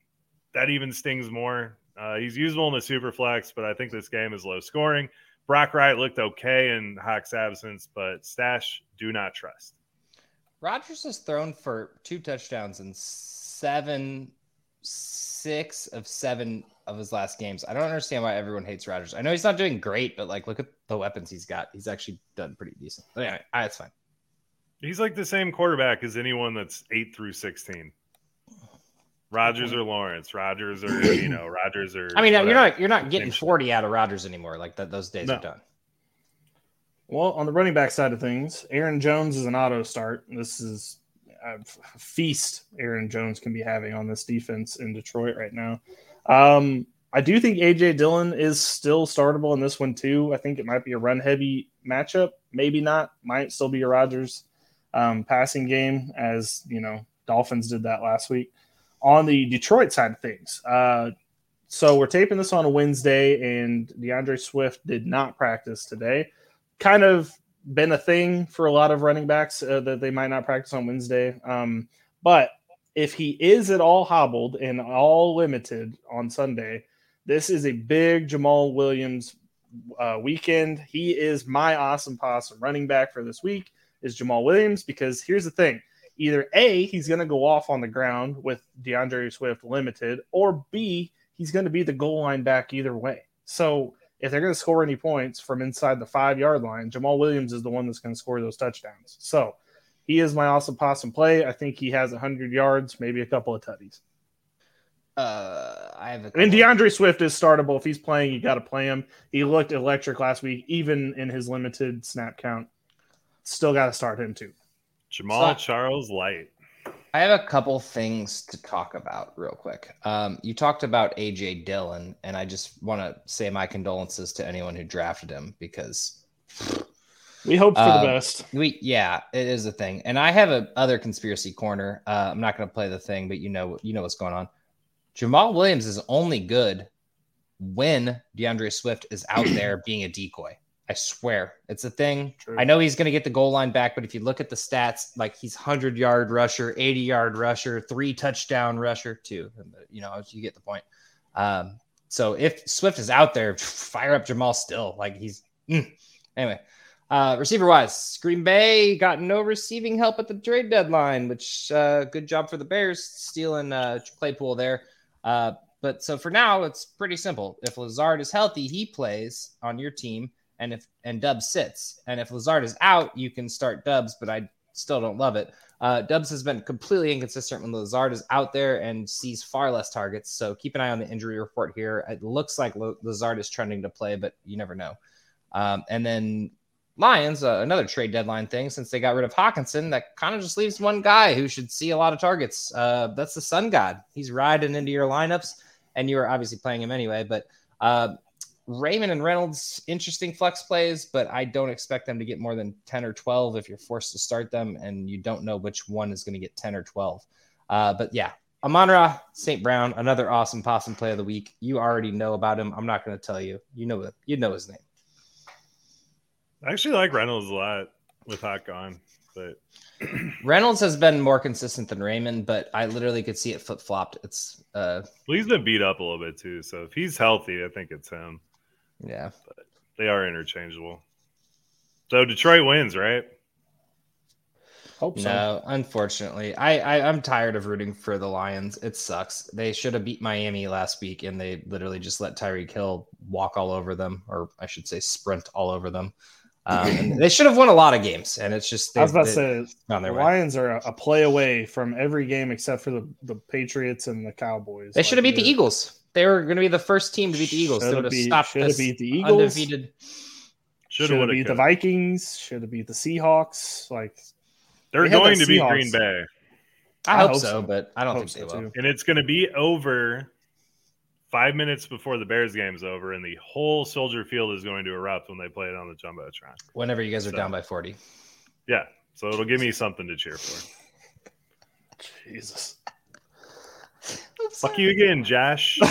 that even stings more. Uh, he's usable in the super flex, but I think this game is low scoring. Brock Wright looked okay in Hawk's absence, but Stash do not trust. Rodgers has thrown for two touchdowns in seven, six of seven of his last games. I don't understand why everyone hates Rodgers. I know he's not doing great, but like, look at the weapons he's got. He's actually done pretty decent. But anyway, that's fine. He's like the same quarterback as anyone that's eight through sixteen. Rodgers or Lawrence, Rodgers or you know, Rodgers or. I mean, whatever. you're not you're not getting forty out of Rodgers anymore. Like that, those days no. are done. Well, on the running back side of things, Aaron Jones is an auto start. This is a feast Aaron Jones can be having on this defense in Detroit right now. Um, I do think AJ Dillon is still startable in this one too. I think it might be a run heavy matchup. Maybe not. Might still be a Rodgers um, passing game, as you know, Dolphins did that last week on the Detroit side of things. Uh, so we're taping this on a Wednesday, and D'Andre Swift did not practice today. Kind of been a thing for a lot of running backs uh, that they might not practice on Wednesday. Um, but if he is at all hobbled and all limited on Sunday, this is a big Jamaal Williams uh, weekend. He is my awesome possum running back for this week is Jamaal Williams because here's the thing either A, he's going to go off on the ground with D'Andre Swift limited, or B, he's going to be the goal line back either way. So if they're going to score any points from inside the five yard line, Jamaal Williams is the one that's going to score those touchdowns. So he is my awesome possum play. I think he has 100 yards, maybe a couple of tutties. Uh, I have a and D'Andre Swift is startable. If he's playing, you got to play him. He looked electric last week, even in his limited snap count. Still got to start him too. Jamaal so, Charles Light. I have a couple things to talk about real quick. Um, you talked about AJ Dillon, and I just want to say my condolences to anyone who drafted him because we hope for uh, the best. We yeah, it is a thing. And I have a other conspiracy corner. Uh, I'm not going to play the thing, but you know you know what's going on. Jamaal Williams is only good when D'Andre Swift is out there being a decoy. I swear it's a thing. True. I know he's going to get the goal line back, but if you look at the stats, like he's 100 yard rusher, 80 yard rusher, three touchdown rusher, two. You know, you get the point. Um, so if Swift is out there, fire up Jamaal still. Like he's mm. anyway. Uh, receiver wise, Green Bay got no receiving help at the trade deadline, which uh, good job for the Bears stealing uh, Claypool there. Uh, but so for now, it's pretty simple. If Lazard is healthy, he plays on your team and if and Dubs sits. And if Lazard is out, you can start Dubs, but I still don't love it. Uh, Dubs has been completely inconsistent when Lazard is out there and sees far less targets. So keep an eye on the injury report here. It looks like Lazard is trending to play, but you never know. Um, and then Lions, uh, another trade deadline thing, since they got rid of Hockenson, that kind of just leaves one guy who should see a lot of targets. Uh, that's the Sun God. He's riding into your lineups, and you are obviously playing him anyway. But uh, Raymond and Reynolds, interesting flex plays, but I don't expect them to get more than 10 or 12 if you're forced to start them and you don't know which one is going to get 10 or 12. Uh, but yeah, Amon-Ra St. Brown, another awesome possum play of the week. You already know about him. I'm not going to tell you. You know you know his name. I actually like Reynolds a lot with Hot gone, but Reynolds has been more consistent than Raymond, but I literally could see it flip flopped. It's uh well, he's been beat up a little bit too. So if he's healthy, I think it's him. Yeah. But they are interchangeable. So Detroit wins, right? Hope so. No, unfortunately, I, I I'm tired of rooting for the Lions. It sucks. They should have beat Miami last week, and they literally just let Tyreek Hill walk all over them, or I should say, sprint all over them. Um, they should have won a lot of games, and it's just I was about to say on the their way. Lions are a, a play away from every game except for the, the Patriots and the Cowboys. They should have beat the Eagles. They were going to be the first team to beat the Eagles. They Shoulda would have beat- stopped shoulda this beat the Eagles. undefeated. Should Should have have beat the Vikings. Should have beat the Seahawks. Like They're They going the to beat Green Bay, I, I hope, hope so, so. but I don't Hope think so, they will. too. and it's going to be over five minutes before the Bears game's over, and the whole Soldier Field is going to erupt when they play it on the jumbotron. Whenever you guys are So- down by forty. Yeah, so it'll give me something to cheer for. Jesus. Fuck you again, Josh.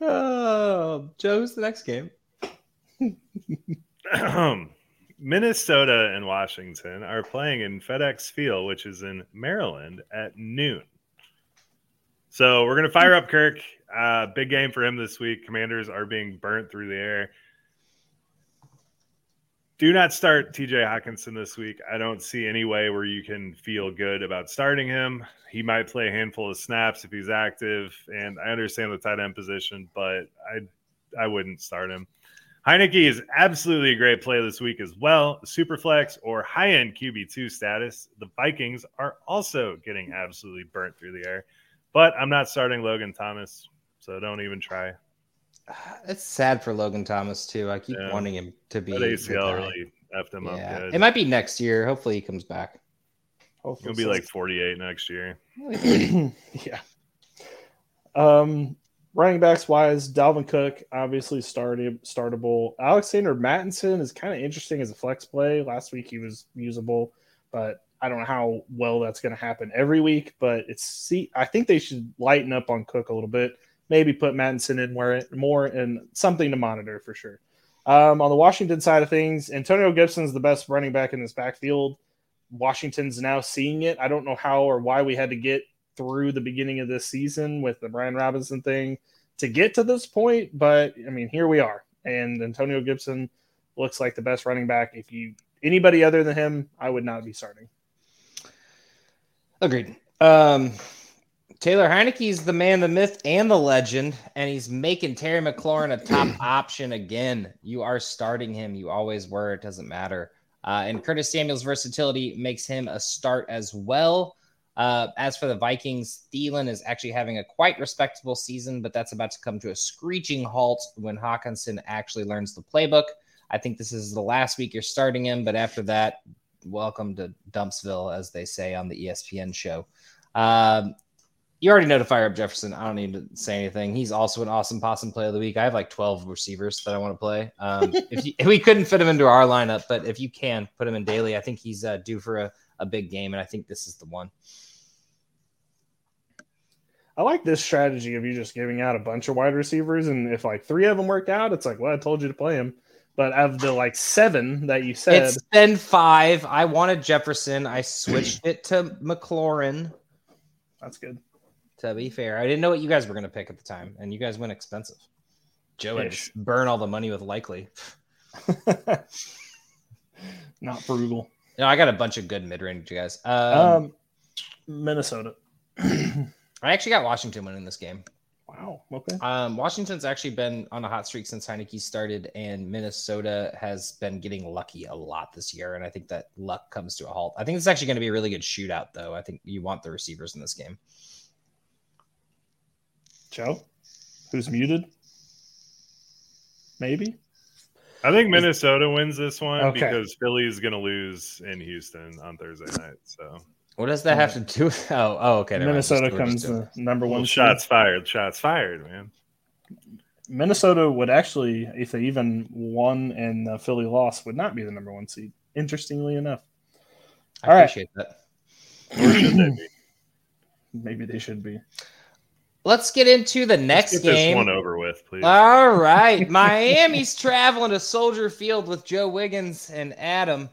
oh, Joe, who's the next game? Minnesota and Washington are playing in FedEx Field, which is in Maryland at noon. So we're going to fire up Kirk. Uh, big game for him this week. Commanders are being burnt through the air. Do not start TJ Hockenson this week. I don't see any way where you can feel good about starting him. He might play a handful of snaps if he's active, and I understand the tight end position, but I I wouldn't start him. Heinicke is absolutely a great play this week as well. Superflex or high end QB2 status. The Vikings are also getting absolutely burnt through the air, but I'm not starting Logan Thomas, so don't even try. It's sad for Logan Thomas too. I keep Yeah. wanting him to be. That the ACL guy. really effed him Yeah, up good. it might be next year. Hopefully, he comes back. He'll be like 48 next year. yeah. Um, running backs wise, Dalvin Cook obviously started startable. Alexander Mattison is kind of interesting as a flex play. Last week he was usable, but I don't know how well that's going to happen every week. But it's see, I think they should lighten up on Cook a little bit. Maybe put Mattison in where it more and something to monitor for sure. Um, on the Washington side of things, Antonio Gibson's the best running back in this backfield. Washington's now seeing it. I don't know how or why we had to get through the beginning of this season with the Brian Robinson thing to get to this point, but I mean, here we are. And Antonio Gibson looks like the best running back. If you anybody other than him, I would not be starting. Agreed. Um, Taylor Heinicke's the man, the myth, and the legend, and he's making Terry McLaurin a top option again. You are starting him. You always were. It doesn't matter. Uh, and Curtis Samuel's versatility makes him a start as well. Uh, as for the Vikings, Thielen is actually having a quite respectable season, but that's about to come to a screeching halt when Hockenson actually learns the playbook. I think this is the last week you're starting him, but after that, welcome to Dumpsville, as they say on the ESPN show. Um, you already know to fire up Jefferson. I don't need to say anything. He's also an awesome possum play of the week. I have like 12 receivers that I want to play. Um, if, you, if we couldn't fit him into our lineup, but if you can put him in daily, I think he's uh, due for a, a big game, and I think this is the one. I like this strategy of you just giving out a bunch of wide receivers, and if like three of them work out, it's like, well, I told you to play him. But of the like seven that you said, It's been five. I wanted Jefferson. I switched it to McLaurin. that's good. To be fair, I didn't know what you guys were going to pick at the time, and you guys went expensive. Joe to burn all the money with likely. Not frugal. No, I got a bunch of good mid range guys. Um, Um, Minnesota. I actually got Washington winning this game. wow. Okay. Um, Washington's actually been on a hot streak since Heinicke started, and Minnesota has been getting lucky a lot this year. And I think that luck comes to a halt. I think it's actually going to be a really good shootout, though. I think you want the receivers in this game. Joe, who's muted? Maybe. I think Minnesota wins this one Okay. because Philly's going to lose in Houston on Thursday night. So What does that have to do? with Oh, oh, okay. Minnesota Just- we're comes the number one. seed. shots fired. Shots fired, man. Minnesota would actually, if they even won and uh, Philly lost, would not be the number one seed. Interestingly enough, I All right. appreciate that. Or should they be? maybe they should be. Let's get into the Let's next get game. this one over with, please. All right. Miami's traveling to Soldier Field with Joe Wiggins and Adam.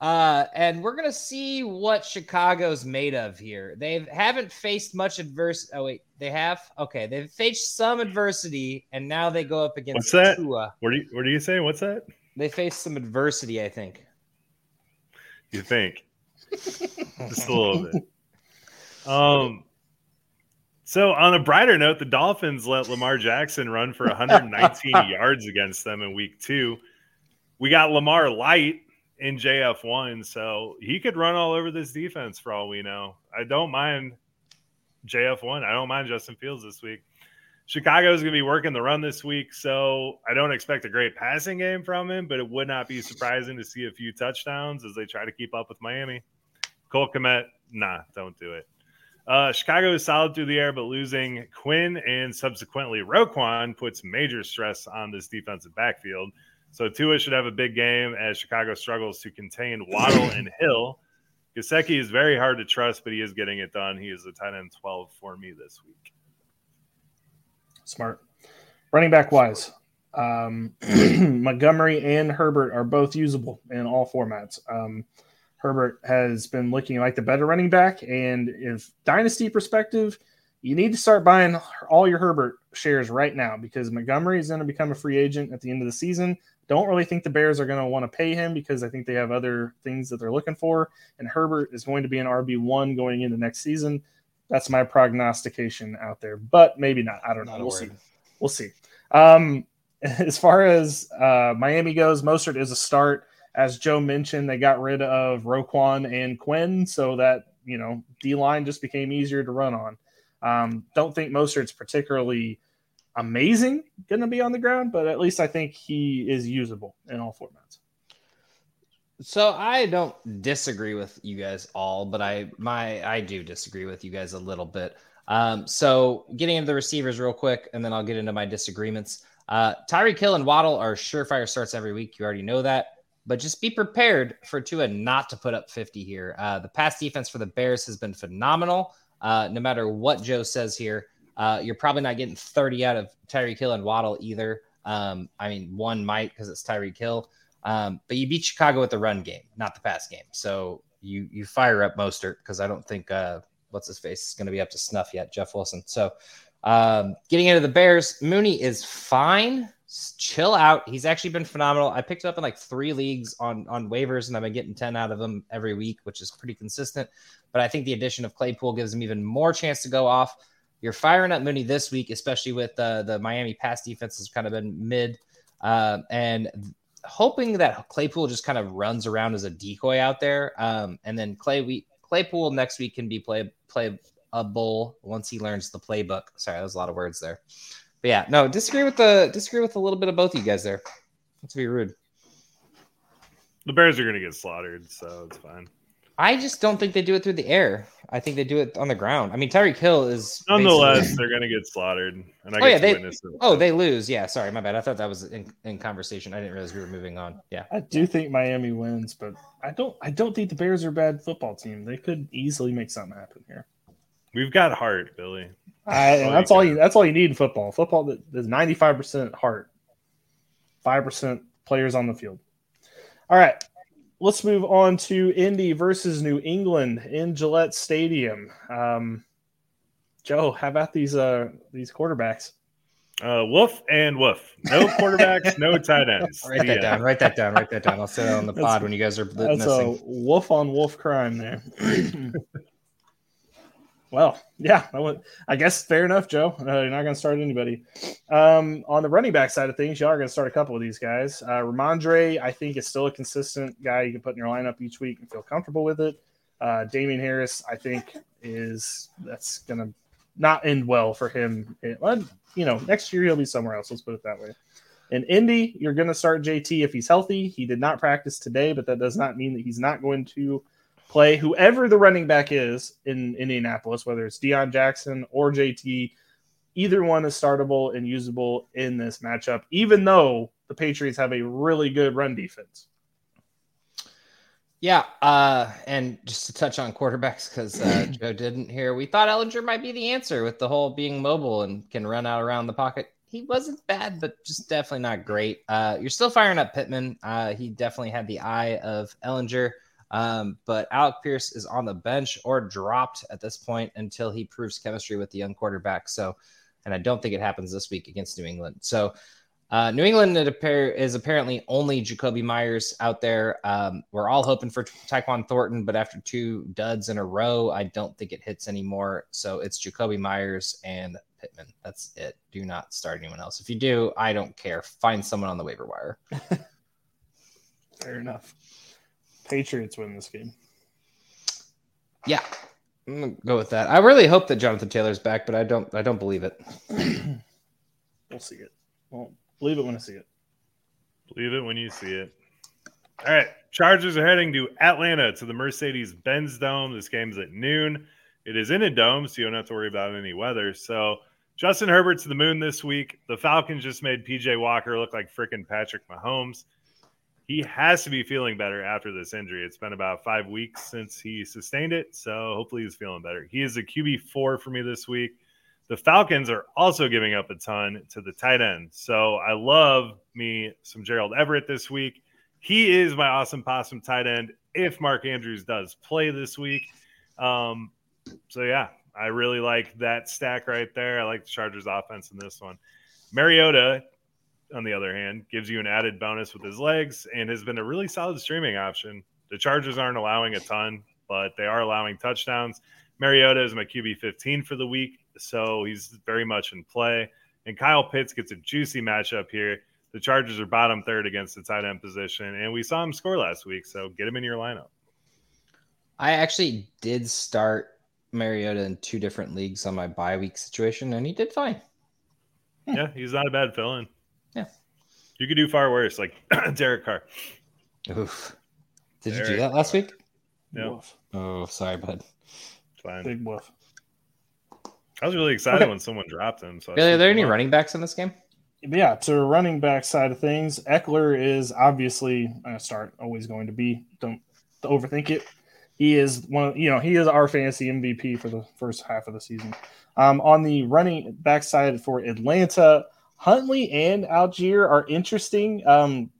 Uh, and we're gonna see what Chicago's made of here. They haven't faced much adversity. Oh wait, they have. Okay, they've faced some adversity, and now they go up against What's that? Tua. what, do you, what do you say? What's that? They faced some adversity, I think. You think? Just a little bit. Um. So on a brighter note, the Dolphins let Lamar Jackson run for 119 yards against them in Week Two. We got Lamar Light in JF1, so he could run all over this defense for all we know. I don't mind JF1. I don't mind Justin Fields this week. Chicago is going to be working the run this week, so I don't expect a great passing game from him, but it would not be surprising to see a few touchdowns as they try to keep up with Miami. Cole Kmet, nah, don't do it. Uh, Chicago is solid through the air, but losing Quinn and subsequently Roquan puts major stress on this defensive backfield. So Tua should have a big game as Chicago struggles to contain Waddle and Hill. Gesicki is very hard to trust, but he is getting it done. He is a 10 and 12 for me this week. Smart. Running back wise, um, Montgomery and Herbert are both usable in all formats. Um, Herbert has been looking like the better running back, and if dynasty perspective, you need to start buying all your Herbert shares right now because Montgomery is going to become a free agent at the end of the season. Don't really think the Bears are going to want to pay him because I think they have other things that they're looking for. And Herbert is going to be an RB1 going into next season. That's my prognostication out there, but maybe not. I don't know. we'll see. We'll see. Um, as far as uh, Miami goes, Mostert is a start. As Joe mentioned, they got rid of Roquan and Quinn, so that you know D line just became easier to run on. Um, don't think Mostert's particularly amazing going to be on the ground, but at least I think he is usable in all formats. So I don't disagree with you guys all, but I my I do disagree with you guys a little bit. Um, so getting into the receivers real quick, and then I'll get into my disagreements. Uh, Tyreek Hill and Waddle are surefire starts every week. You already know that, but just be prepared for Tua not to put up 50 here. Uh, the pass defense for the Bears has been phenomenal. Uh, no matter what Joe says here, uh, you're probably not getting 30 out of Tyreek Hill and Waddle either. Um, I mean, one might because it's Tyreek Hill. Um, but you beat Chicago with the run game, not the pass game. So you you fire up Mostert because I don't think uh, what's his face is going to be up to snuff yet, Jeff Wilson. So um, getting into the Bears, Mooney is fine. Chill out. He's actually been phenomenal. I picked up in like three leagues on on waivers, and I've been getting ten out of them every week, which is pretty consistent. But I think the addition of Claypool gives him even more chance to go off. You're firing up Mooney this week, especially with uh, the Miami pass defense has kind of been mid, uh, and hoping that Claypool just kind of runs around as a decoy out there. Um, and then Clay we, Claypool next week can be play play a bull once he learns the playbook. Sorry, that was a lot of words there. But yeah, no, disagree with the disagree with a little bit of both of you guys there. Let's be rude. The Bears are going to get slaughtered, so it's fine. I just don't think they do it through the air. I think they do it on the ground. I mean, Tyreek Hill is nonetheless basically... they're going to get slaughtered. And I oh yeah, they oh they lose. Yeah, sorry, my bad. I thought that was in, in conversation. I didn't realize we were moving on. Yeah, I do think Miami wins, but I don't. I don't think the Bears are a bad football team. They could easily make something happen here. We've got heart, Billy. I, that's, all, that's you all you. That's all you need in football. Football is ninety five percent heart, five percent players on the field. All right, let's move on to Indy versus New England in Gillette Stadium. Um, Joe, how about these uh these quarterbacks? Uh, woof and woof. No quarterbacks, no tight ends. Write that down. Write that down. Write that down. I'll say it on the pod when you guys are that's missing. a wolf on wolf crime there. Well, yeah, I, would, I guess fair enough, Joe. Uh, you're not going to start anybody. Um, on the running back side of things, y'all are going to start a couple of these guys. Uh, Rhamondre, I think, is still a consistent guy you can put in your lineup each week and feel comfortable with it. Uh, Damien Harris, I think, is that's going to not end well for him. It, you know, next year he'll be somewhere else. Let's put it that way. In Indy, you're going to start JT if he's healthy. He did not practice today, but that does not mean that he's not going to play whoever the running back is in Indianapolis, whether it's Deon Jackson or JT. Either one is startable and usable in this matchup, even though the Patriots have a really good run defense. Yeah, uh, and just to touch on quarterbacks because uh, Joe didn't hear, we thought Ehlinger might be the answer with the whole being mobile and can run out around the pocket. He wasn't bad, but just definitely not great. Uh, you're still firing up Pittman. Uh, he definitely had the eye of Ehlinger. Um, but Alec Pierce is on the bench or dropped at this point until he proves chemistry with the young quarterback. So, and I don't think it happens this week against New England. So, Uh, New England is apparently only Jakobi Meyers out there. Um, we're all hoping for Tyquan Thornton, but after two duds in a row, I don't think it hits anymore. So it's Jakobi Meyers and Pittman. That's it. Do not start anyone else. If you do, I don't care. Find someone on the waiver wire. Fair enough. Patriots win this game. Yeah, I'm gonna go with that. I really hope that Jonathan Taylor's back, but I don't. I don't believe it. we'll see it. Well, believe it when I see it. Believe it when you see it. All right, Chargers are heading to Atlanta to the Mercedes Benz Dome. This game's at noon. It is in a dome, so you don't have to worry about any weather. So Justin Herbert to the moon this week. The Falcons just made PJ Walker look like freaking Patrick Mahomes he has to be feeling better after this injury. It's been about five weeks since he sustained it, so hopefully he's feeling better. He is a QB four for me this week. The Falcons are also giving up a ton to the tight end, so I love me some Gerald Everett this week. He is my awesome possum tight end if Mark Andrews does play this week. Um, so yeah, I really like that stack right there. I like the Chargers offense in this one. Mariota on the other hand, gives you an added bonus with his legs and has been a really solid streaming option. The Chargers aren't allowing a ton, but they are allowing touchdowns. Mariota is my QB 15 for the week, so he's very much in play. And Kyle Pitts gets a juicy matchup here. The Chargers are bottom third against the tight end position, and we saw him score last week, so get him in your lineup. I actually did start Mariota in two different leagues on my bye week situation, and he did fine. Yeah, he's not a bad fill in. Yeah. You could do far worse, like Derek Carr. Oof. Did Derek you do that last Carr. week? No. Oh, sorry, bud. Fine. Big woof. I was really excited okay. when someone dropped him. So really, are there any on. running backs in this game? Yeah, to running back side of things, Ekeler is obviously a start, always going to be. Don't overthink it. He is one, of, you know, he is our fantasy MVP for the first half of the season. Um, on the running back side for Atlanta, Huntley and Allgeier are interesting. Um,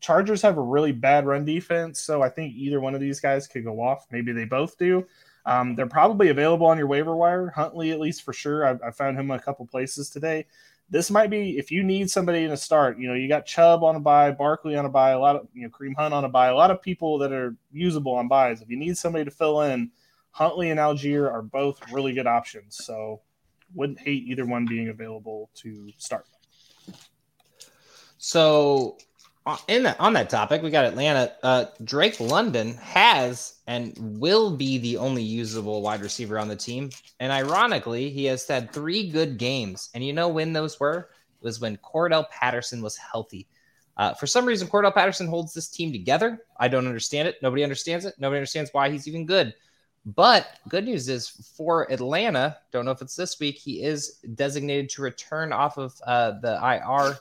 Chargers have a really bad run defense, so I think either one of these guys could go off. Maybe they both do. Um, they're probably available on your waiver wire. Huntley, at least for sure. I, I found him a couple places today. This might be if you need somebody in a start. You know, you got Chubb on a buy, Barkley on a buy, a lot of you know Kareem Hunt on a buy, a lot of people that are usable on buys. If you need somebody to fill in, Huntley and Allgeier are both really good options. So wouldn't hate either one being available to start. So, in that, on that topic, we got Atlanta. Uh, Drake London has and will be the only usable wide receiver on the team. And ironically, he has had three good games. And you know when those were? It was when Cordarrelle Patterson was healthy. Uh, for some reason, Cordarrelle Patterson holds this team together. I don't understand it. Nobody understands it. Nobody understands why he's even good. But good news is for Atlanta, don't know if it's this week, he is designated to return off of uh, the IR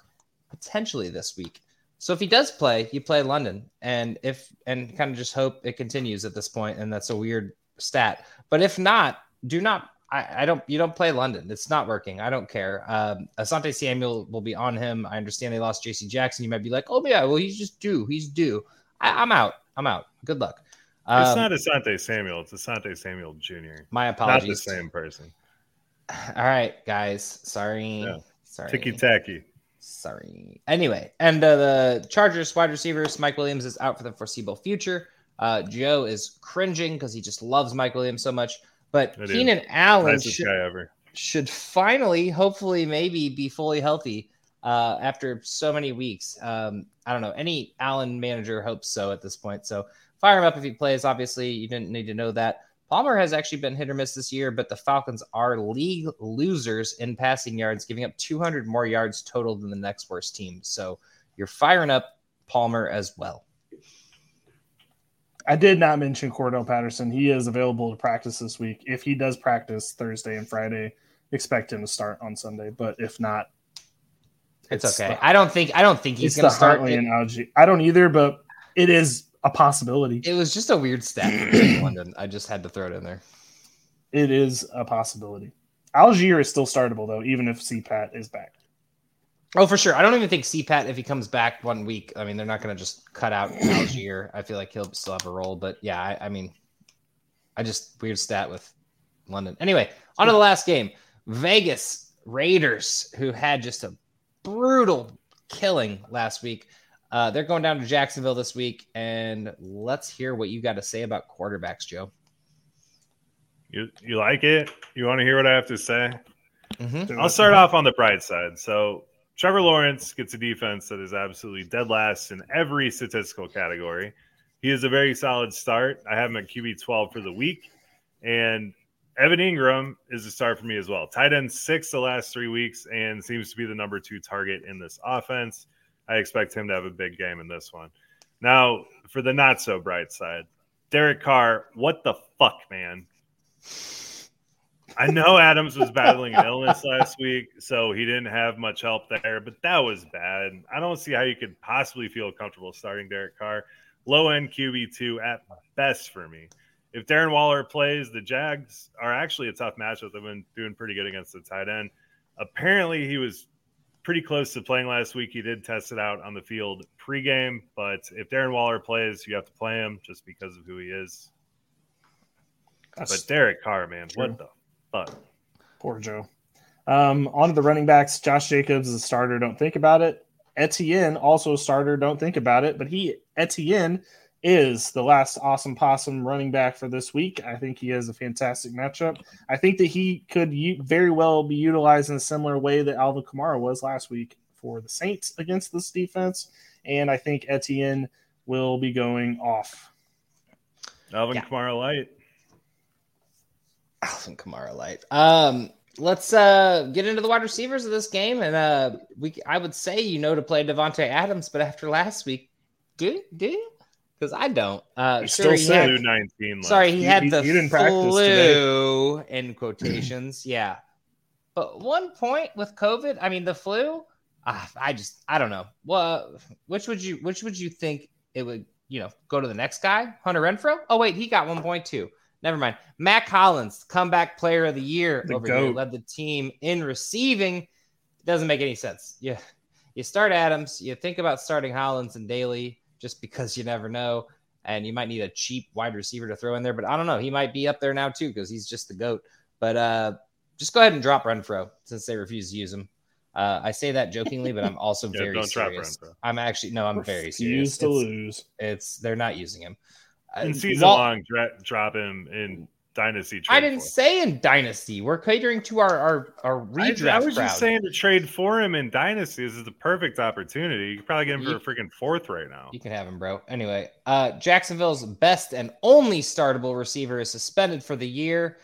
potentially this week. So if he does play, you play London, and if and kind of just hope it continues at this point, and that's a weird stat. But if not, do not. I, I don't. You don't play London. It's not working. I don't care. Um, Asante Samuel will be on him. I understand they lost J.C. Jackson. You might be like, oh yeah, well he's just due. He's due. I, am out. I'm out. Good luck. Um, it's not Asante Samuel. It's Asante Samuel Jr. My apologies. Not the same person. All right, guys. Sorry. Yeah. Sorry. Ticky tacky. Sorry. Anyway, and uh, the Chargers wide receivers, Mike Williams is out for the foreseeable future. Uh, Joe is cringing because he just loves Mike Williams so much. But it Keenan is. Allen should, should, finally, hopefully, maybe be fully healthy uh, after so many weeks. Um, I don't know. Any Allen manager hopes so at this point. So fire him up if he plays. Obviously, you didn't need to know that. Palmer has actually been hit or miss this year, but the Falcons are league losers in passing yards, giving up 200 more yards total than the next worst team. So you're firing up Palmer as well. I did not mention Cordarrelle Patterson. He is available to practice this week. If he does practice Thursday and Friday, expect him to start on Sunday. But if not, it's, it's okay. The, I don't think I don't think he's going to start. Huntley and Algie. I don't either, but it is a possibility. It was just a weird stat London. I just had to throw it in there. It is a possibility. Allgeier is still startable though, even if CPAT is back. Oh, for sure. I don't even think CPAT, if he comes back one week, I mean, they're not going to just cut out Allgeier. I feel like he'll still have a role. But yeah, I, I mean, I just weird stat with London. Anyway, on to the last game. Vegas Raiders, who had just a brutal killing last week. Uh, they're going down to Jacksonville this week, and let's hear what you got to say about quarterbacks, Joe. You you like it? You want to hear what I have to say? Mm-hmm. I'll start off on the bright side. So Trevor Lawrence gets a defense that is absolutely dead last in every statistical category. He is a very solid start. I have him at QB 12 for the week. And Evan Engram is a start for me as well. Tight end six the last three weeks and seems to be the number two target in this offense. I expect him to have a big game in this one. Now, for the not so bright side, Derek Carr, what the fuck, man? I know Adams was battling an illness last week, so he didn't have much help there, but that was bad. I don't see how you could possibly feel comfortable starting Derek Carr. Low end QB2 at best for me. If Darren Waller plays, the Jags are actually a tough matchup. They've been doing pretty good against the tight end. Apparently, he was pretty close to playing last week. He did test it out on the field pregame, but if Darren Waller plays, you have to play him just because of who he is. That's But Derek Carr, man, True. what the fuck? poor Joe. Um, on to the running backs. Josh Jacobs is a starter. Don't think about it. Etienne also a starter. Don't think about it. But he Etienne is the last awesome possum running back for this week. I think he has a fantastic matchup. I think that he could u- very well be utilized in a similar way that Alvin Kamara was last week for the Saints against this defense. And I think Etienne will be going off. Alvin Yeah. Kamara Light. Alvin Kamara light. Um, let's uh get into the wide receivers of this game, and uh, we I would say you know to play Davante Adams, but after last week, do do you? Because I don't. Uh, He's sure, still he sick. had- Two nineteen. left. sorry, he He- had the he didn't practice flu in quotations. yeah, but one point with COVID, I mean the flu. Uh, I just I don't know. Well, which would you which would you think it would you know go to the next guy, Hunter Renfrow? Oh wait, he got one point two. Never mind. Mack Hollins, comeback player of the year The over here, led the team in receiving. Doesn't make any sense. Yeah, you start Adams, you think about starting Hollins and Daly just because you never know, and you might need a cheap wide receiver to throw in there. But I don't know, he might be up there now too because he's just the goat. But uh, just go ahead and drop Renfrow since they refuse to use him. Uh, I say that jokingly, but I'm also Yeah, very don't drop serious. Renfrow. I'm actually no, I'm very serious. Refuse to It's, lose. it's they're not using him. in Uh, season Walt- long, dra- drop him in dynasty. I didn't for. say in dynasty. We're catering to our our, our I, redraft I was crowd. just saying to trade for him in dynasty. This is the perfect opportunity. You could probably get him You- for a freaking fourth right now. You can have him, bro. Anyway, uh, Jacksonville's best and only startable receiver is suspended for the year.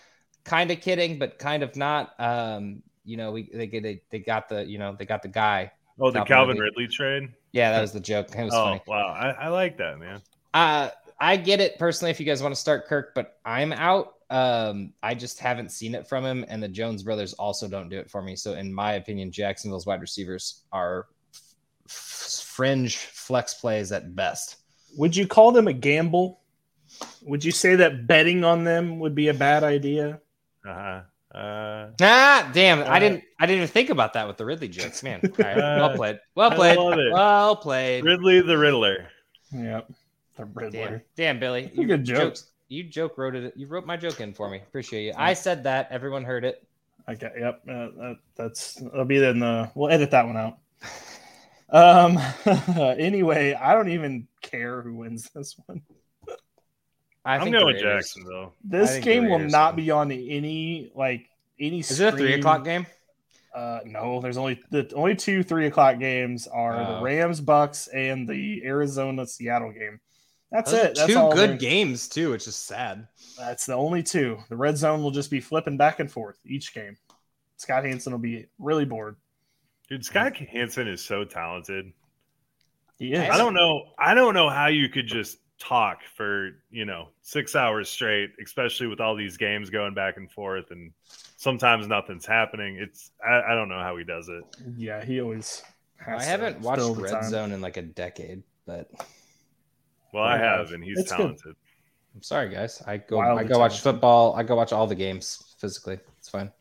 Kind of kidding, but kind of not. Um, you know, we they get they, they got the you know they got the guy. Oh, the Calvin. Ridley trade. Yeah, that was the joke. It was Oh funny. wow, I, I like that man. Uh, I get it personally if you guys want to start Kirk, but I'm out. Um, I just haven't seen it from him, and the Jones brothers also don't do it for me. So, in my opinion, Jacksonville's wide receivers are f- fringe flex plays at best. Would you call them a gamble? Would you say that betting on them would be a bad idea? Uh-huh. Uh Ah, damn! I Uh, didn't. I didn't even think about that with the Ridley jokes, man. All right, well played. Well played. Well played. Ridley the Riddler. Yep. The Riddler. Damn, damn, Billy. You good joke. jokes- You joke wrote it. You wrote my joke in for me. Appreciate you. I said that. Everyone heard it. Okay. Yep. Uh, that, that's. It'll be in the. We'll edit that one out. Um. anyway, I don't even care who wins this one. I I'm think going the with Jacksonville. This game will not be on any like any. Is it a three o'clock game? Uh, no, there's only the only two three o'clock games are Oh. the Rams Bucks and the Arizona Seattle game. That's Those it. That's two all good there- games too, which is sad. That's the only two. The red zone will just be flipping back and forth each game. Scott Hansen will be really bored. Dude, Scott Hansen is so talented. He is. I don't know. I don't know how you could just talk for you know six hours straight, especially with all these games going back and forth, and sometimes nothing's happening. It's I, I don't know how he does it. Yeah, he always. Has I to haven't watched Red time. Zone in like a decade, but Well, I have, and he's It's good. talented. I'm sorry, guys. I go. Wildly I go watch talented. football. I go watch all the games physically. It's fine.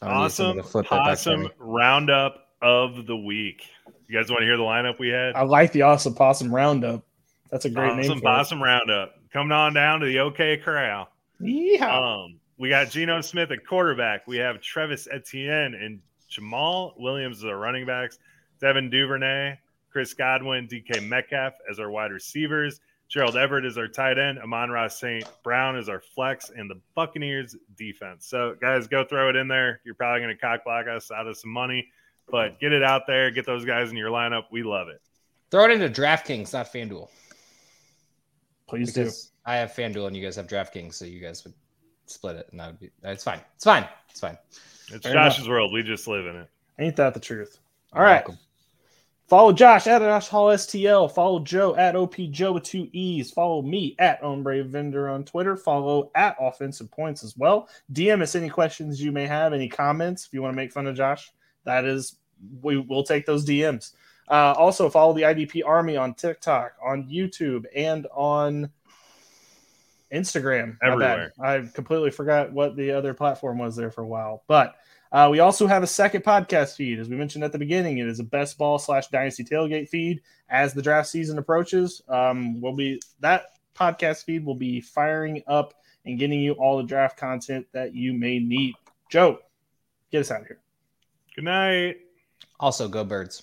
I don't need someone Awesome, to flip that back for awesome roundup of the week. You guys want to hear the lineup we had? I like the awesome possum roundup. That's a great name. awesome, for it. roundup. Coming on down to the OK Corral. Yeehaw. Um, we got Geno Smith at quarterback. We have Travis Etienne and Jamaal Williams as our running backs. Devin Duvernay, Chris Godwin, DK Metcalf as our wide receivers. Gerald Everett is our tight end. Amon-Ra St. Brown is our flex, and the Buccaneers defense. So, guys, go throw it in there. You're probably going to cock block us out of some money, but get it out there. Get those guys in your lineup. We love it. Throw it into DraftKings, not FanDuel. Please because do. I have FanDuel and you guys have DraftKings, so you guys would split it, and that would be. It's fine. It's fine. It's fine. It's Fair Josh's world. We just live in it. Ain't that the truth? All You're right. welcome. Follow Josh at Josh Hall STL. Follow Joe at OP Joe with two E's. Follow me at Ombre Vendor on Twitter. Follow at Offensive Points as well. DM us any questions you may have, any comments. If you want to make fun of Josh, that is, we will take those DMs. Uh, also, follow the IDP Army on TikTok, on YouTube, and on Instagram. Everywhere. I completely forgot what the other platform was there for a while. But uh, we also have a second podcast feed. As we mentioned at the beginning, it is a best ball slash dynasty tailgate feed. As the draft season approaches, um, we'll be that podcast feed will be firing up and getting you all the draft content that you may need. Joe, get us out of here. Good night. Also, go birds.